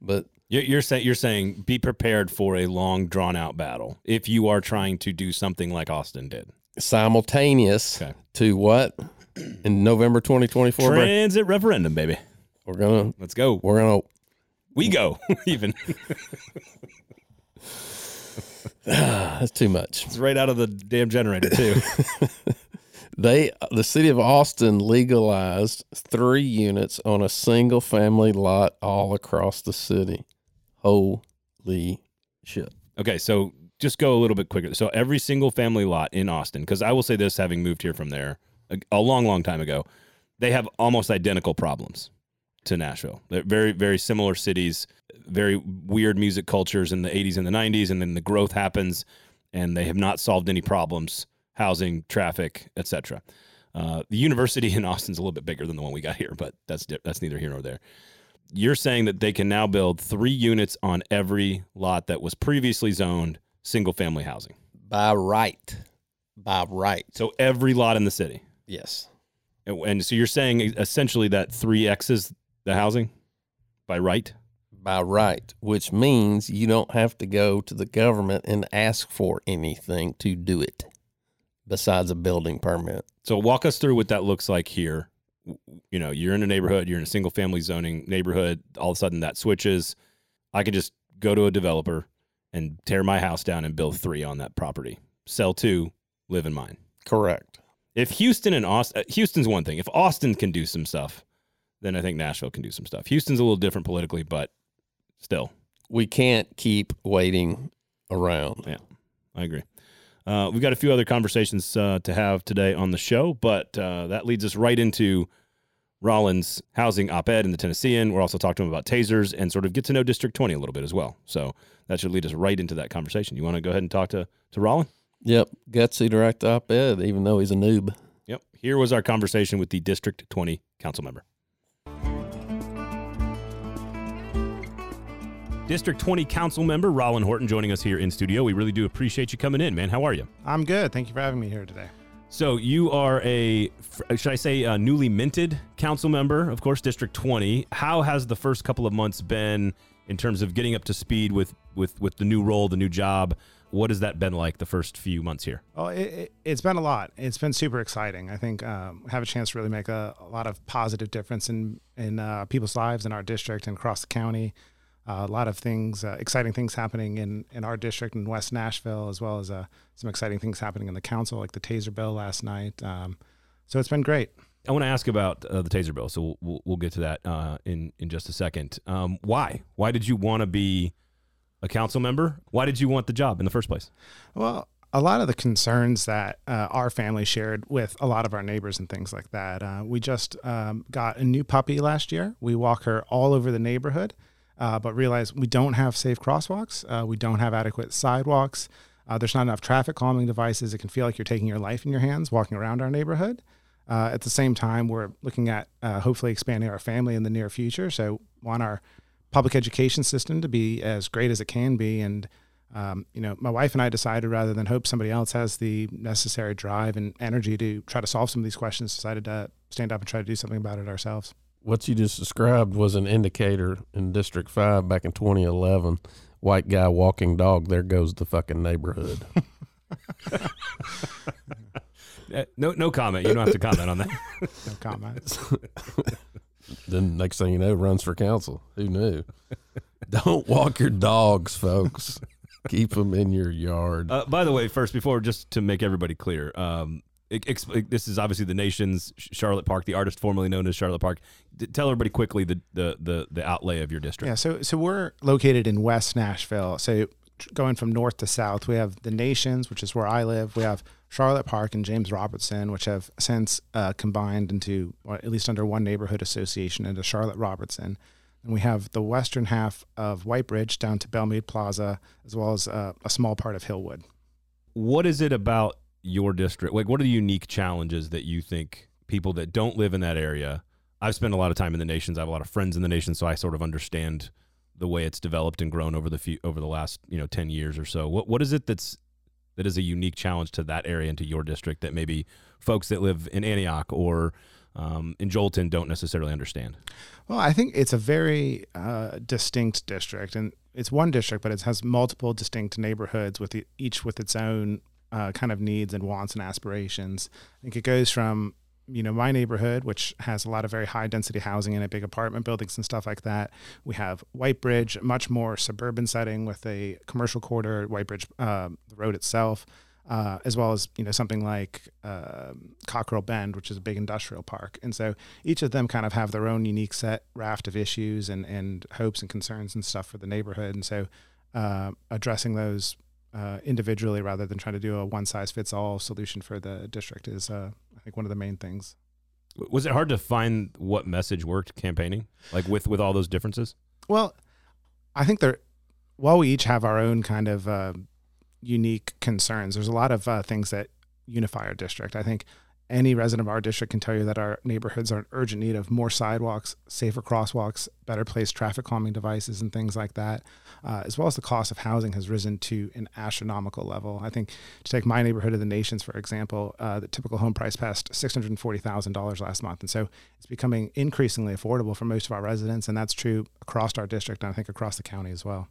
But You're, you're saying you're saying be prepared for a long, drawn out battle if you are trying to do something like Austin did. simultaneous Okay. to what? In November 2024, Brad? Transit referendum, baby. we're to Let's go. we're to We go. Even that's too much. it's right out of the damn generator too. They the city of Austin legalized 3 units on a single family lot all across the city. Holy shit. Okay, so just go a little bit quicker. So every single family lot in Austin, because I will say this, having moved here from there a, a long, long time ago, they have almost identical problems to Nashville. They're very, very similar cities, very weird music cultures in the 80s and the 90s, and then the growth happens, and they have not solved any problems, housing, traffic, etc. Uh, the university in Austin's a little bit bigger than the one we got here, but that's that's neither here nor there. You're saying that they can now build three units on every lot that was previously zoned single family housing. By right. By right. So every lot in the city. Yes. And, and so you're saying essentially that 3X is the housing by right? By right, which means you don't have to go to the government and ask for anything to do it besides a building permit. So walk us through what that looks like here. You know, you're in a neighborhood, you're in a single family zoning neighborhood, all of a sudden that switches. I could just go to a developer and tear my house down and build three on that property. Sell two, live in mine. Correct. If Houston and Austin, Houston's one thing. If Austin can do some stuff, then I think Nashville can do some stuff. Houston's a little different politically, but still, We can't keep waiting around. Yeah, I agree. Uh, we've got a few other conversations uh, to have today on the show, but uh, that leads us right into Rollins' housing op-ed in the Tennessean. We're also talking to him about tasers and sort of get to know District 20 a little bit as well. So that should lead us right into that conversation. You want to go ahead and talk to to Rollin? Yep. Gutsy direct op ed, even though he's a noob. Yep. Here was our conversation with the District 20 council member. District 20 council member Rollin Horton joining us here in studio. We really do appreciate you coming in, man. How are you? I'm good. Thank you for having me here today. So you are a, should I say, a newly minted council member, of course, District 20. How has the first couple of months been in terms of getting up to speed with with with the new role, the new job? What has that been like the first few months here? Oh, it, it, it's been a lot. It's been super exciting. I think um, have a chance to really make a, a lot of positive difference in in uh, people's lives in our district and across the county. Uh, a lot of things, uh, exciting things happening in, in our district in West Nashville, as well as uh, some exciting things happening in the council, like the taser bill last night. Um, so it's been great. I want to ask about uh, the taser bill, so we'll, we'll, we'll get to that uh, in in just a second. Um, why? Why did you want to be a council member? Why did you want the job in the first place? Well, a lot of the concerns that uh, our family shared with a lot of our neighbors and things like that. Uh, we just um, got a new puppy last year. We walk her all over the neighborhood, uh, but realize we don't have safe crosswalks. Uh, we don't have adequate sidewalks. Uh, there's not enough traffic calming devices. It can feel like you're taking your life in your hands walking around our neighborhood. Uh, at the same time, we're looking at hopefully expanding our family in the near future. So, want our public education system to be as great as it can be. And, um, you know, my wife and I decided rather than hope somebody else has the necessary drive and energy to try to solve some of these questions, decided to stand up and try to do something about it ourselves. What you just described was an indicator in District 5 back in 2011. White guy walking dog, there goes the fucking neighborhood. Uh, no, no comment. You don't have to comment on that. No comment. then next thing you know, runs for council. Who knew? Don't walk your dogs, folks. Keep them in your yard. Uh, by the way, first, before just to make everybody clear, um, ex- this is obviously the nation's Charlotte Park, the artist formerly known as Charlotte Park. D- tell everybody quickly the, the the the outlay of your district. Yeah, so so we're located in West Nashville. So going from north to south, we have the Nations, which is where I live. We have Charlotte Park and James Robertson, which have since uh, combined into, or at least under one neighborhood association, into Charlotte Robertson. And we have the western half of White Bridge down to Belle Meade Plaza, as well as uh, a small part of Hillwood. What is it about your district? Like, what are the unique challenges that you think people that don't live in that area? I've spent a lot of time in the nations. I have a lot of friends in the nation, so I sort of understand the way it's developed and grown over the few, over the last you know ten years or so. What what is it that's that is a unique challenge to that area and to your district that maybe folks that live in Antioch or um, in Joelton don't necessarily understand? Well, I think it's a very uh, distinct district, and it's one district, but it has multiple distinct neighborhoods with the, each with its own uh, kind of needs and wants and aspirations. I think it goes from you know my neighborhood, which has a lot of very high density housing and big apartment buildings and stuff like that. We have White Bridge, much more suburban setting with a commercial quarter, White Bridge, uh, the road itself uh, as well as you know something like uh, Cockrill Bend, which is a big industrial park. And so each of them kind of have their own unique set raft of issues and and hopes and concerns and stuff for the neighborhood. And so uh, addressing those uh, individually rather than trying to do a one size fits all solution for the district is think one of the main things. Was it hard to find what message worked campaigning, like with with all those differences? Well, I think there, while we each have our own kind of uh, unique concerns. There's a lot of uh, things that unify our district. I think any resident of our district can tell you that our neighborhoods are in urgent need of more sidewalks, safer crosswalks, better placed traffic calming devices, and things like that. Uh, as well as the cost of housing has risen to an astronomical level. I think to take my neighborhood of the nations, for example, uh, the typical home price passed $640,000 last month. And so it's becoming increasingly affordable for most of our residents. And that's true across our district and I think across the county as well.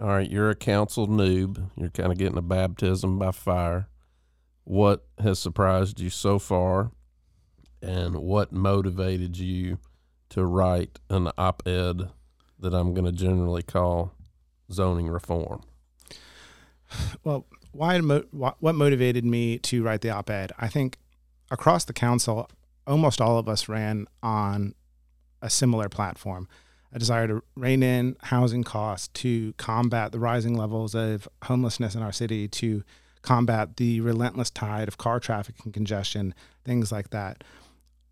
All right, you're a council noob. You're kind of getting a baptism by fire. What has surprised you so far, and what motivated you to write an op ed that I'm going to generally call zoning reform? Well, why, what motivated me to write the op ed? I think across the council, almost all of us ran on a similar platform a desire to rein in housing costs, to combat the rising levels of homelessness in our city, to combat the relentless tide of car traffic and congestion, things like that.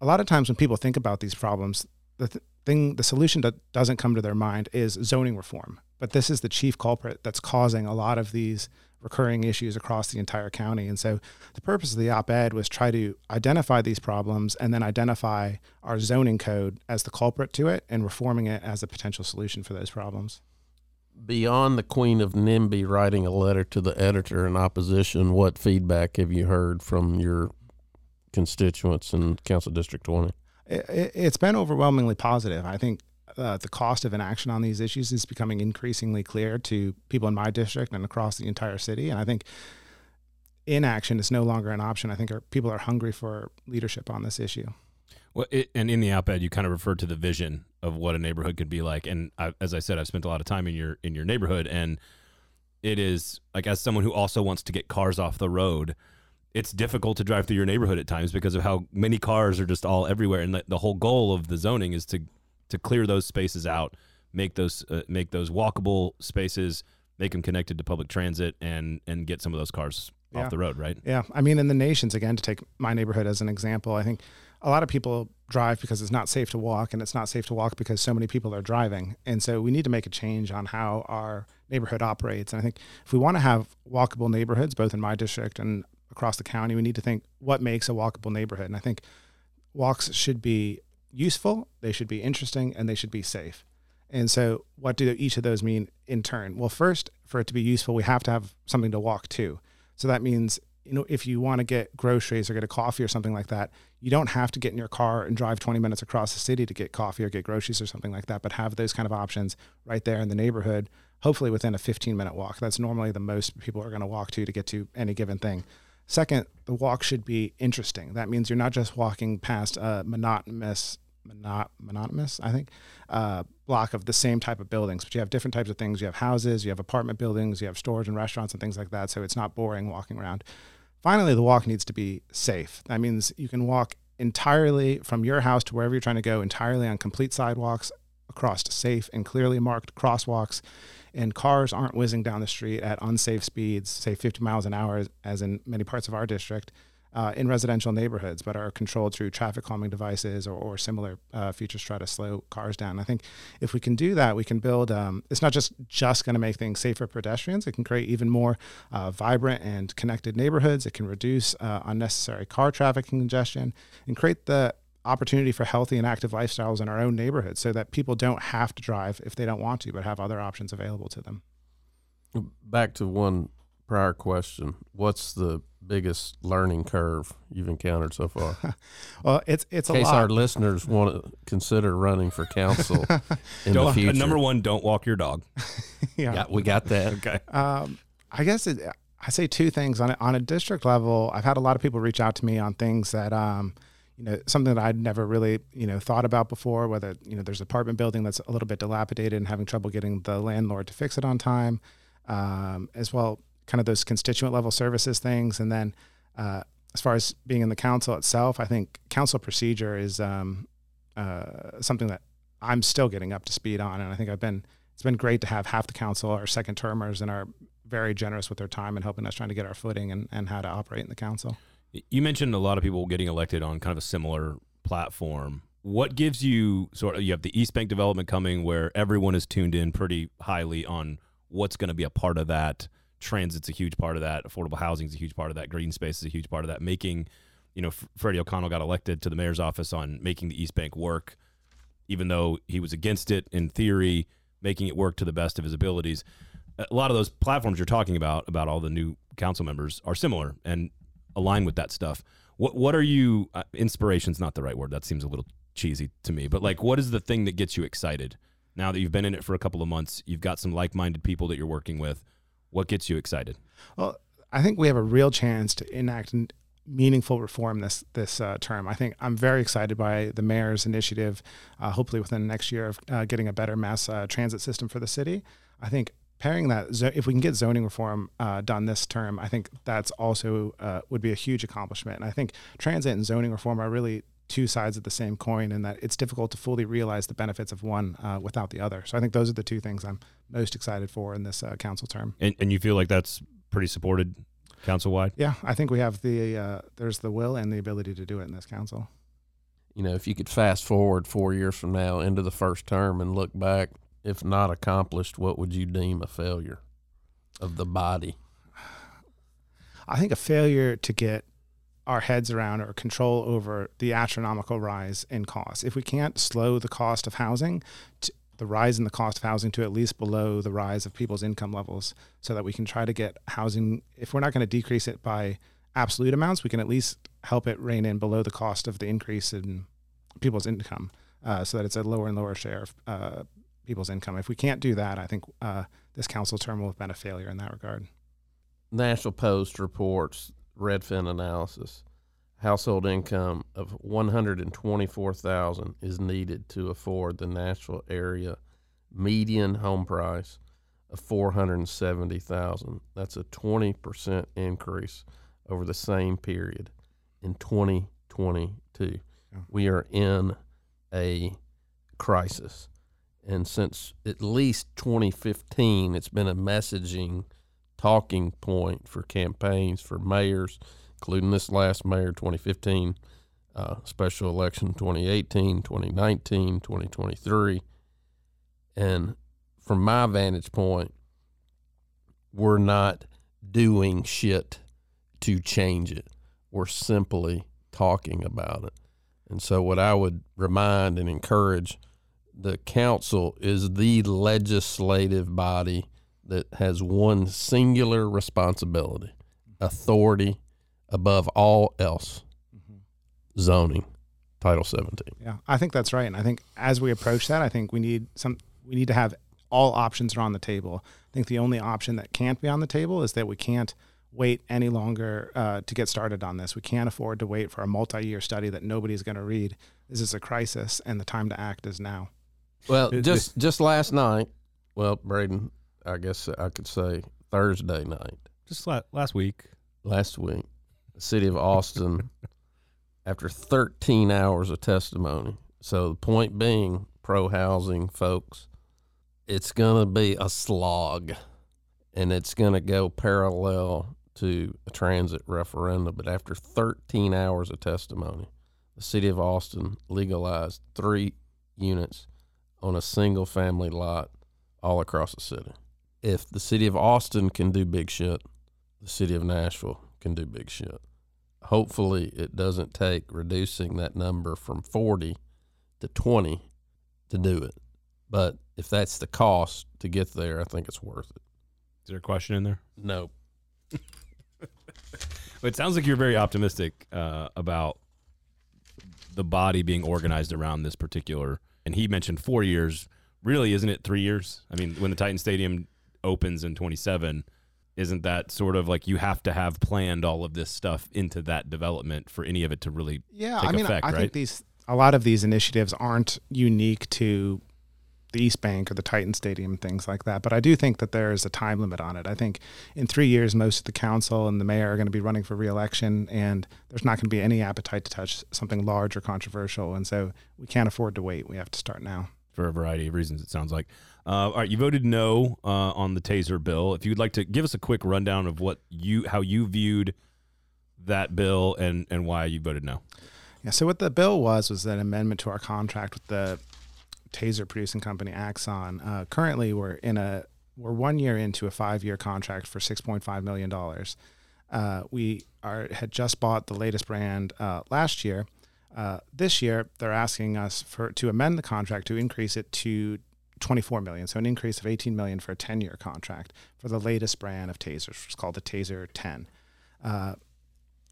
A lot of times when people think about these problems, the th- thing, the solution that doesn't come to their mind is zoning reform. But this is the chief culprit that's causing a lot of these recurring issues across the entire county. And so the purpose of the op ed was try to identify these problems and then identify our zoning code as the culprit to it and reforming it as a potential solution for those problems. Beyond the Queen of NIMBY writing a letter to the editor in opposition, what feedback have you heard from your constituents in Council District 20? It, has been overwhelmingly positive. I think uh, the cost of inaction on these issues is becoming increasingly clear to people in my district and across the entire city. And I think inaction is no longer an option. I think our, people are hungry for leadership on this issue. Well, it, and in the op-ed, you kind of referred to the vision of what a neighborhood could be like. And I, as I said, I've spent a lot of time in your in your neighborhood, and it is like as someone who also wants to get cars off the road, it's difficult to drive through your neighborhood at times because of how many cars are just all everywhere. And the, the whole goal of the zoning is to to clear those spaces out, make those uh, make those walkable spaces, make them connected to public transit, and and get some of those cars yeah. off the road, right? Yeah, I mean, in the nations again, to take my neighborhood as an example, I think a lot of people drive because it's not safe to walk, and it's not safe to walk because so many people are driving, and so we need to make a change on how our neighborhood operates. And I think if we want to have walkable neighborhoods, both in my district and across the county, we need to think what makes a walkable neighborhood. And I think walks should be useful, they should be interesting, and they should be safe. And so, what do each of those mean in turn? Well, first, for it to be useful, we have to have something to walk to. So that means, you know, if you want to get groceries or get a coffee or something like that, you don't have to get in your car and drive 20 minutes across the city to get coffee or get groceries or something like that, but have those kind of options right there in the neighborhood, hopefully within a 15 minute walk. That's normally the most people are going to walk to to get to any given thing. Second, the walk should be interesting. That means you're not just walking past a monotonous monot- monotonous, I think, uh, block of the same type of buildings. But you have different types of things. You have houses, you have apartment buildings, you have stores and restaurants and things like that. So it's not boring walking around. Finally, the walk needs to be safe. That means you can walk entirely from your house to wherever you're trying to go, entirely on complete sidewalks, across safe and clearly marked crosswalks. And cars aren't whizzing down the street at unsafe speeds, say 50 miles an hour, as in many parts of our district uh, in residential neighborhoods, but are controlled through traffic calming devices or, or similar uh, features try to slow cars down. I think if we can do that, we can build. Um, it's not just just going to make things safer for pedestrians. It can create even more uh, vibrant and connected neighborhoods. It can reduce uh, unnecessary car traffic and congestion, and create the opportunity for healthy and active lifestyles in our own neighborhoods, so that people don't have to drive if they don't want to, but have other options available to them. Back to one prior question. What's the biggest learning curve you've encountered so far? Well, it's it's a In case lot. our listeners want to consider running for council in the Don't, future. number one, don't walk your dog. yeah. Yeah, we got that. Okay. Um, I guess it, I say two things on a, on a district level. I've had a lot of people reach out to me on things that, um, you know, something that I'd never really, you know, thought about before. Whether you know, there's an apartment building that's a little bit dilapidated and having trouble getting the landlord to fix it on time, um, as well, kind of those constituent level services things, and then uh, as far as being in the council itself, I think council procedure is um, uh, something that I'm still getting up to speed on, and I think I've been. It's been great to have half the council are second termers and are very generous with their time and helping us trying to get our footing and, and how to operate in the council. You mentioned a lot of people getting elected on kind of a similar platform. What gives you sort of you have the East Bank development coming where everyone is tuned in pretty highly on what's going to be a part of that. Transit's a huge part of that. Affordable housing is a huge part of that. Green space is a huge part of that. Making, you know, Freddie O'Connell got elected to the mayor's office on making the East Bank work, even though he was against it in theory, making it work to the best of his abilities. A lot of those platforms you're talking about, about all the new council members, are similar and align with that stuff. What what are you? Uh, inspiration's not the right word. That seems a little cheesy to me. But like, what is the thing that gets you excited? Now that you've been in it for a couple of months, you've got some like-minded people that you're working with. What gets you excited? Well, I think we have a real chance to enact meaningful reform this this uh, term. I think I'm very excited by the mayor's initiative. Uh, hopefully, within the next year of uh, getting a better mass uh, transit system for the city. I think pairing that, if we can get zoning reform uh, done this term, I think that's also uh, would be a huge accomplishment. And I think transit and zoning reform are really two sides of the same coin, in that it's difficult to fully realize the benefits of one uh, without the other. So I think those are the two things I'm most excited for in this uh, council term. And, and you feel like that's pretty supported council-wide? Yeah, I think we have the uh, there's the will and the ability to do it in this council. You know, if you could fast forward four years from now into the first term and look back, if not accomplished, what would you deem a failure of the body? I think a failure to get our heads around or control over the astronomical rise in costs. If we can't slow the cost of housing, to, the rise in the cost of housing to at least below the rise of people's income levels, so that we can try to get housing. If we're not going to decrease it by absolute amounts, we can at least help it rein in below the cost of the increase in people's income, uh, so that it's a lower and lower share of uh, people's income. If we can't do that, I think uh, this council term will have been a failure in that regard. Nashville Post reports Redfin analysis. Household income of 124,000 is needed to afford the Nashville area median home price of 470,000. That's a 20% increase over the same period in 2022. Yeah. We are in a crisis. And since at least 2015, it's been a messaging talking point for campaigns for mayors, including this last mayor 2015, uh, special election 2018, 2019, 2023. And from my vantage point, we're not doing shit to change it. We're simply talking about it. And so, what I would remind and encourage the council is the legislative body that has one singular responsibility authority above all else zoning title 17 Yeah, I think that's right. And I think as we approach that, I think we need some. We need to have all options are on the table. I think the only option that can't be on the table is that we can't wait any longer uh, to get started on this. We can't afford to wait for a multi-year study that nobody's going to read. This is a crisis, and the time to act is now. well just just last night well braden i guess i could say thursday night. Just la- last week. last week. The city of austin after 13 hours of testimony. So the point being pro housing folks it's going to be a slog. And it's going to go parallel to a transit referendum, but after 13 hours of testimony, the city of Austin legalized three units on a single family lot all across the city. If the city of Austin can do big shit, the city of Nashville can do big shit. Hopefully, it doesn't take reducing that number from 40 to 20 to do it. But if that's the cost to get there, I think it's worth it. Is there a question in there? No. It sounds like you're very optimistic uh, about the body being organized around this particular. And he mentioned four years. Really, isn't it three years? I mean, when the Titan Stadium opens in 27, isn't that sort of like you have to have planned all of this stuff into that development for any of it to really Yeah, take I mean, effect, I right? think these a lot of these initiatives aren't unique to the East Bank or the Titan Stadium, things like that. But I do think that there is a time limit on it. I think in three years, most of the council and the mayor are going to be running for reelection, and there's not going to be any appetite to touch something large or controversial. And so we can't afford to wait. We have to start now. for a variety of reasons. It sounds like. Uh, all right, you voted no uh, on the taser bill. If you'd like to give us a quick rundown of what you how you viewed that bill and and why you voted no. Yeah. So what the bill was was an amendment to our contract with the taser producing company Axon. Uh, currently, we're in a we're one year into a five year contract for six point five million dollars. Uh, we are had just bought the latest brand uh, last year. Uh, this year, they're asking us for to amend the contract to increase it to 24 million, so an increase of 18 million for a 10 year contract for the latest brand of tasers, which is called the Taser 10. Uh,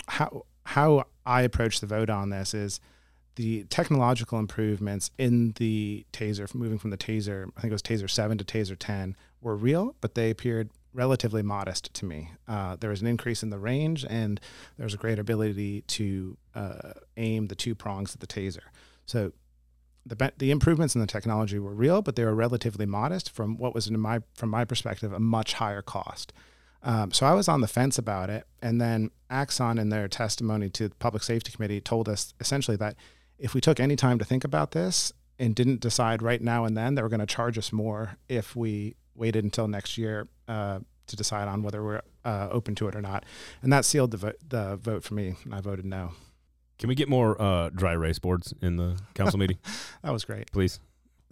how how I approach the vote on this is the technological improvements in the taser, moving from the taser, I think it was taser seven to taser ten, were real, but they appeared relatively modest to me. Uh, there was an increase in the range, and there was a greater ability to uh, aim the two prongs of the taser. So the the improvements in the technology were real, but they were relatively modest from what was in my from my perspective a much higher cost. Um, so I was on the fence about it, and then Axon, in their testimony to the Public Safety Committee, told us essentially that if we took any time to think about this and didn't decide right now and then, they were going to charge us more if we waited until next year uh, to decide on whether we're uh, open to it or not. And that sealed the, vo- the vote for me, and I voted no. Can we get more uh, dry erase boards in the council meeting, That was great. please?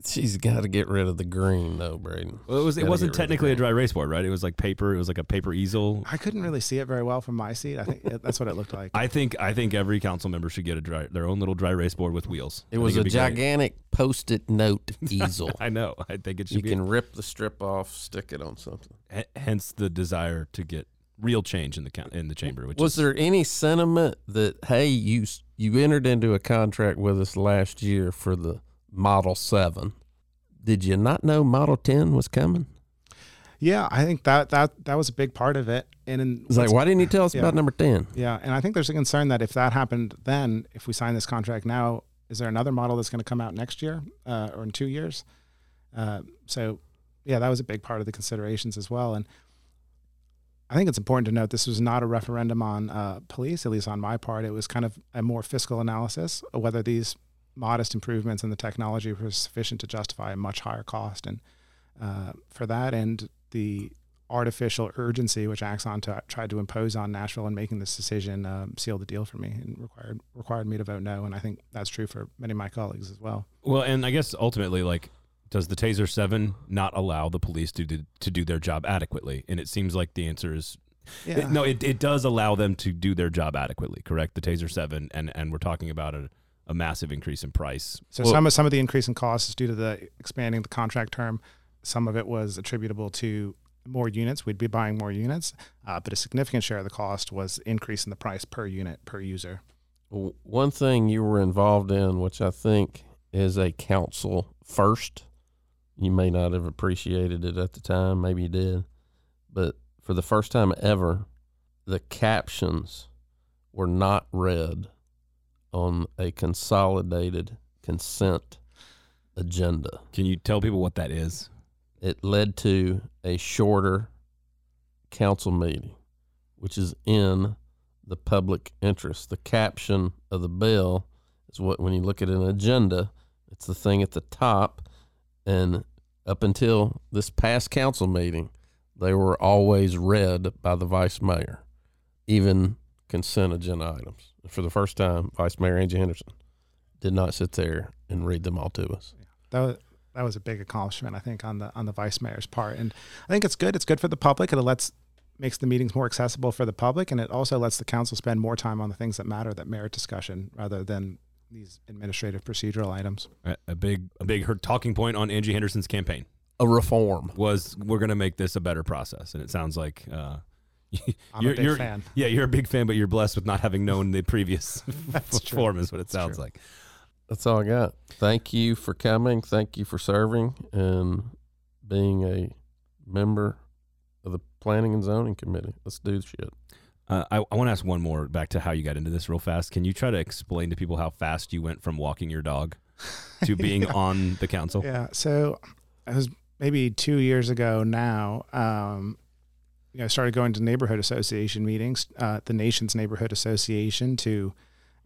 She's got to get rid of the green, though, Braden. Well, it was it Gotta wasn't get rid of technically a green. dry erase board, right? It was like paper. It was like a paper easel. I couldn't really see it very well from my seat. I think it- that's what it looked like. I think I think every council member should get a dry their own little dry erase board with wheels. It I was a it'd be great. gigantic post-it note easel. I know. I think it should you be. can rip the strip off, stick it on something. h- hence the desire to get real change in the in the chamber. Which Was is, there any sentiment that hey, you you entered into a contract with us last year for the Model Seven? Did you not know Model Ten was coming? yeah, I think that that that was a big part of it. And in, It's like, why didn't you tell us Yeah. about number ten? Yeah, and I think there's a concern that if that happened then, if we sign this contract now, is there another model that's going to come out next year uh, or in two years? Uh, so, yeah, that was a big part of the considerations as well. And I think it's important to note this was not a referendum on uh, police, at least on my part. It was kind of a more fiscal analysis of whether these modest improvements in the technology were sufficient to justify a much higher cost. And uh, for that, and the artificial urgency which Axon t- tried to impose on Nashville in making this decision um, sealed the deal for me and required required me to vote no. And I think that's true for many of my colleagues as well. well, and I guess ultimately, like, does the Taser Seven not allow the police to do, to do their job adequately? And it seems like the answer is Yeah. no. It, it does allow them to do their job adequately. Correct. The Taser Seven, and and we're talking about a, a massive increase in price. So Well- some of some of the increase in costs is due to the expanding the contract term. Some of it was attributable to more units. We'd be buying more units, uh, but a significant share of the cost was increase in the price per unit per user. One thing you were involved in, which I think is a council first, you may not have appreciated it at the time, maybe you did, but for the first time ever, the captions were not read on a consolidated consent agenda. Can you tell people what that is? It led to a shorter council meeting, which is in the public interest. The caption of the bill is what, when you look at an agenda, it's the thing at the top. And up until this past council meeting, they were always read by the vice mayor. even consent agenda items. For the first time, Vice Mayor Angie Henderson did not sit there and read them all to us. that was that was a big accomplishment, I think, on the on the vice mayor's part. And I think it's good. It's good for the public. It lets makes the meetings more accessible for the public, and it also lets the council spend more time on the things that matter, that merit discussion, rather than these administrative procedural items. A, a big a big her talking point on Angie Henderson's campaign A reform. was we're going to make this a better process, and it sounds like. Uh, I'm you're, a big you're- fan. Yeah, you're a big fan, but you're blessed with not having known the previous That's true. form, is what it That's sounds true. like. That's all I got. Thank you for coming. Thank you for serving and being a member of the Planning and Zoning Committee. Let's do the shit. Uh, I, I want to ask one more back to how you got into this real fast. Can you try to explain to people how fast you went from walking your dog to being Yeah. on the council? Yeah. So it was maybe two years ago now. Um, you know, I started going to neighborhood association meetings, uh, the nation's neighborhood association, to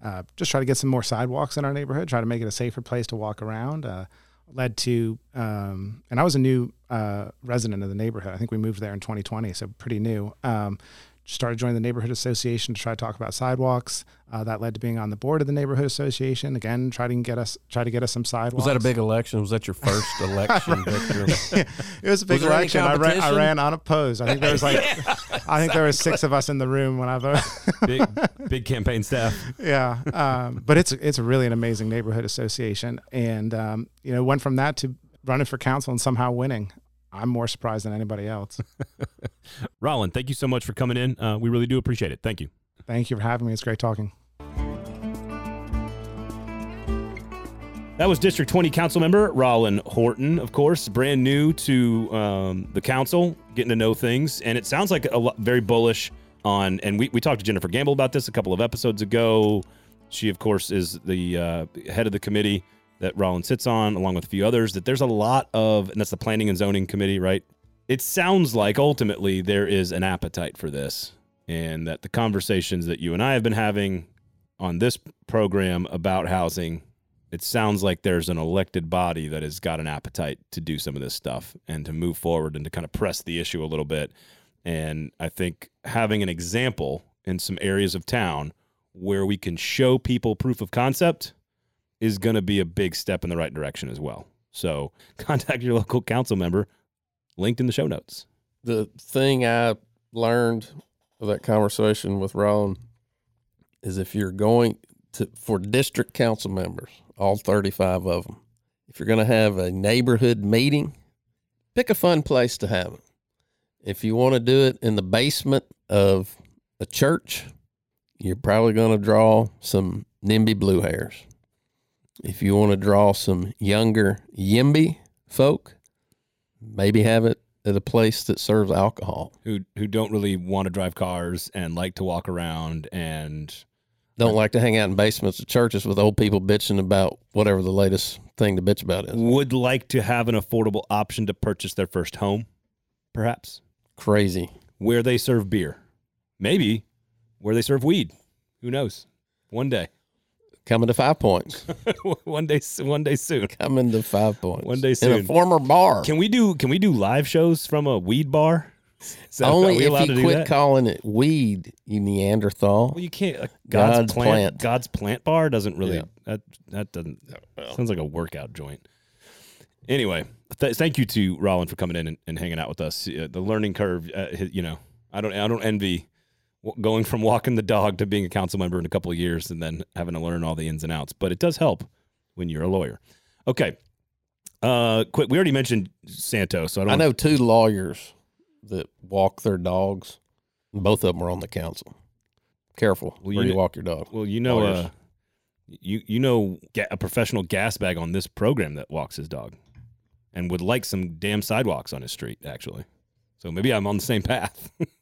uh, just try to get some more sidewalks in our neighborhood, try to make it a safer place to walk around. Uh, led to, um, and I was a new uh, resident of the neighborhood. I think we moved there in 2020, so pretty new. Um, started joining the neighborhood association to try to talk about sidewalks. Uh, that led to being on the board of the neighborhood association. Again, try to get us try to get us some sidewalks. Was that a big election? Was that your first election victory? it was a big Was election. I ran, I ran unopposed. I think there was like, I think there was six of us in the room when I voted. Big big campaign staff. yeah, um, but it's it's really an amazing neighborhood association, and um, you know went from that to running for council and somehow winning. I'm more surprised than anybody else. Rollin, thank you so much for coming in. Uh, we really do appreciate it. Thank you. Thank you for having me. It's great talking. That was District 20 Council member Rollin Horton, of course, brand new to um, the council, getting to know things. And it sounds like a lot, very bullish on, and we, we talked to Jennifer Gamble about this a couple of episodes ago. She, of course, is the uh, head of the committee that Rollin sits on, along with a few others, that there's a lot of, and that's the Planning and Zoning Committee, right? It sounds like ultimately there is an appetite for this, and that the conversations that you and I have been having on this program about housing it sounds like there's an elected body that has got an appetite to do some of this stuff and to move forward and to kind of press the issue a little bit. And I think having an example in some areas of town where we can show people proof of concept is going to be a big step in the right direction as well. So contact your local council member, linked in the show notes. the thing I learned of that conversation with Ron is if you're going to for district council members, all 35 of them, if you're going to have a neighborhood meeting, pick a fun place to have it. If you want to do it in the basement of a church, you're probably going to draw some NIMBY blue hairs. If you want to draw some younger YIMBY folk, maybe have it at a place that serves alcohol. Who who don't really want to drive cars and like to walk around and Don't like to hang out in basements of churches with old people bitching about whatever the latest thing to bitch about is. would like to have an affordable option to purchase their first home, perhaps Crazy. where they serve beer, maybe where they serve weed. Who knows? One day, Coming to Five Points. one day, one day soon. Coming to Five Points. One day In soon. a former bar. Can we do? Can we do live shows from a weed bar? Is that- are Only if you quit that? calling it weed, you Neanderthal. Well, you can't. Like, God's, God's plant, plant. God's plant bar doesn't really. Yeah. That that doesn't. Sounds like a workout joint. Anyway, th- thank you to Rollin for coming in and, and hanging out with us. Uh, the learning curve, uh, you know, I don't I don't envy w- going from walking the dog to being a council member in a couple of years and then having to learn all the ins and outs. But it does help when you're a lawyer. Okay. Uh, quick. We already mentioned Santo, so I don't. I know two lawyers that walk their dogs. Both of them are on the council. Careful Well, where you you walk your dog. Well, you know, uh, you you know, a professional gas bag on this program that walks his dog, and would like some damn sidewalks on his street. Actually, so maybe I'm on the same path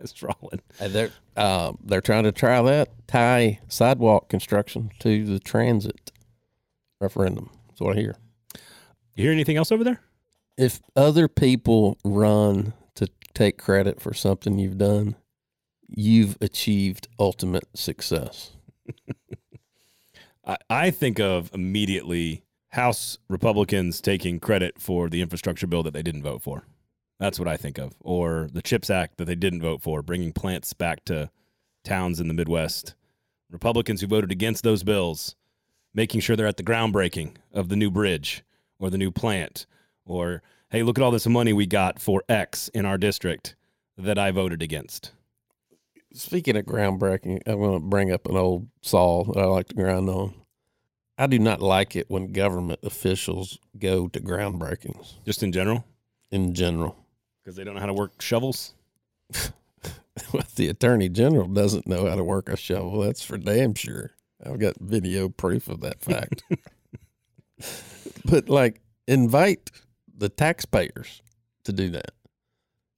as Rollin. Uh, They're uh, they're trying to try that tie sidewalk construction to the transit referendum. That's what I hear. You hear anything else over there? If other people run to take credit for something you've done, you've achieved ultimate success. I, I think of immediately House Republicans taking credit for the infrastructure bill that they didn't vote for. That's what I think of, or the Chips Act that they didn't vote for, bringing plants back to towns in the Midwest. Republicans who voted against those bills, making sure they're at the groundbreaking of the new bridge or the new plant, or hey, look at all this money we got for X in our district that I voted against. Speaking of groundbreaking, I'm going to bring up an old saw that I like to grind on. I do not like it when government officials go to groundbreakings Just in general, in general. Because they don't know how to work shovels. Well, the attorney general doesn't know how to work a shovel. That's for damn sure. I've got video proof of that fact. but like, invite the taxpayers to do that.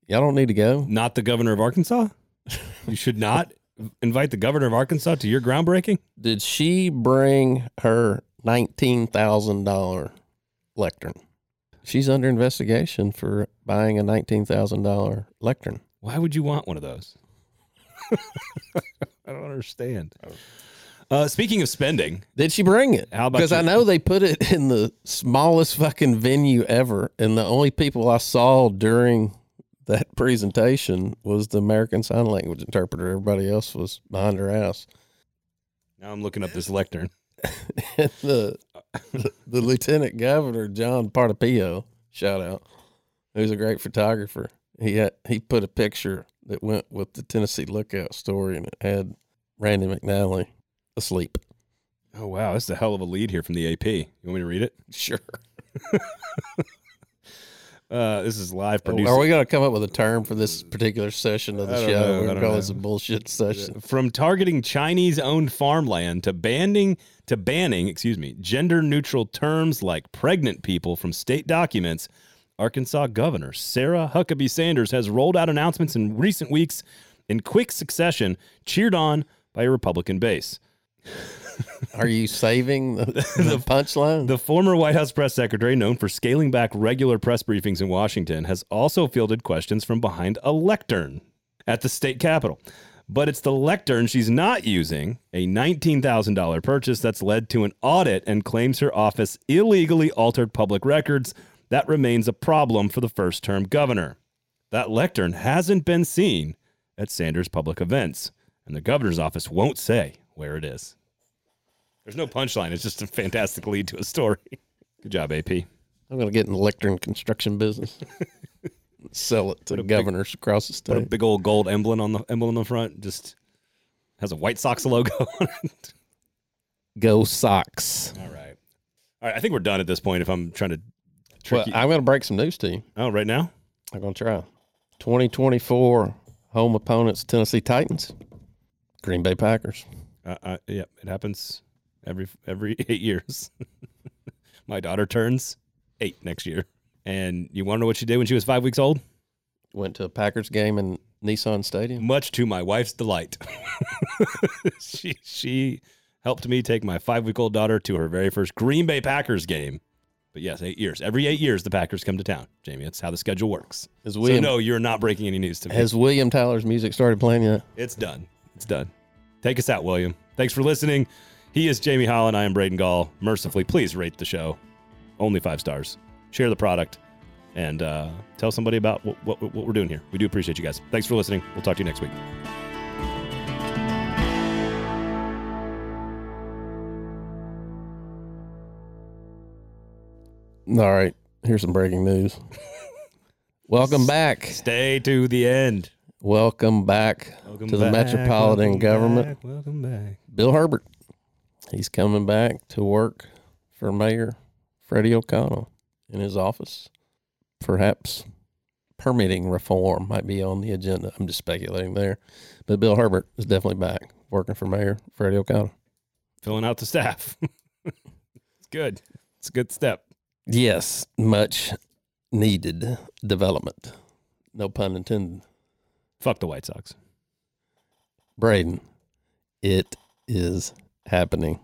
Y'all don't need to go. Not the governor of Arkansas. You should not invite the governor of Arkansas to your groundbreaking. Did she bring her nineteen thousand dollar lectern? She's under investigation for buying a nineteen thousand dollar lectern. Why would you want one of those? I don't understand. Uh, speaking of spending, Did she bring it? How about Because I know they put it in the smallest fucking venue ever, and the only people I saw during that presentation was the American Sign Language interpreter. Everybody else was behind her ass. now I'm looking up this lectern. And the the lieutenant governor John Partipilo, shout out, who's a great photographer. He had, he put a picture that went with the Tennessee Lookout story, and it had Randy McNally asleep. Oh wow, this is a hell of a lead here from the AP. You want me to read it? Sure. Uh, this is live produced Are we going to come up with a term for this particular session of the show? know, We're going to call know. this a bullshit session. from targeting Chinese-owned farmland to banning to banning, excuse me, gender-neutral terms like pregnant people from state documents. Arkansas Governor Sarah Huckabee Sanders has rolled out announcements in recent weeks in quick succession, cheered on by a Republican base. Are you saving the, the punchline? The former White House press secretary, known for scaling back regular press briefings in Washington, has also fielded questions from behind a lectern at the state capitol. But it's the lectern she's not using, a $19,000 purchase that's led to an audit and claims her office illegally altered public records. That remains a problem for the first term governor. That lectern hasn't been seen at Sanders' public events, and the governor's office won't say where it is. There's no punchline. It's just a fantastic lead to a story. Good job, AP. I'm going to get in the lectern construction business. Sell it to a big- governors across the state. Put a big old gold emblem on the emblem on the front. Just has a White Sox logo on it. Go Sox. All right. All right. I think we're done at this point. If I'm trying to Well, trick you. I'm going to break some news to you. oh, right now. I'm going to try. 2024 home opponents Tennessee Titans, Green Bay Packers. Uh, uh, yeah, it happens every every eight years. My daughter turns eight next year, and you want to know what she did when she was five weeks old? Went to a Packers game in Nissan Stadium. Much to my wife's delight, she she helped me take my five week old daughter to her very first Green Bay Packers game. But yes, eight years. Every eight years, the Packers come to town. Jamie, that's how the schedule works. So William, no, you're not breaking any news to me. has William Tyler's music started playing yet? It's done. It's done. Take us out, William. Thanks for listening. He is Jamie Hollin. I am Braden Gall. Mercifully, please rate the show. Only five stars. Share the product and uh, tell somebody about what, what, what we're doing here. We do appreciate you guys. Thanks for listening. We'll talk to you next week. All right. Here's some breaking news. Welcome back. Stay to the end. Welcome back Welcome to the Metropolitan welcome Government. back, welcome back. Bill Herbert. He's coming back to work for Mayor Freddie O'Connell in his office. Perhaps permitting reform might be on the agenda. I'm just speculating there. But Bill Herbert is definitely back working for Mayor Freddie O'Connell. Filling out the staff. it's good. It's a good step. Yes, much needed development. No pun intended. Fuck the White Sox. Braden, it is happening.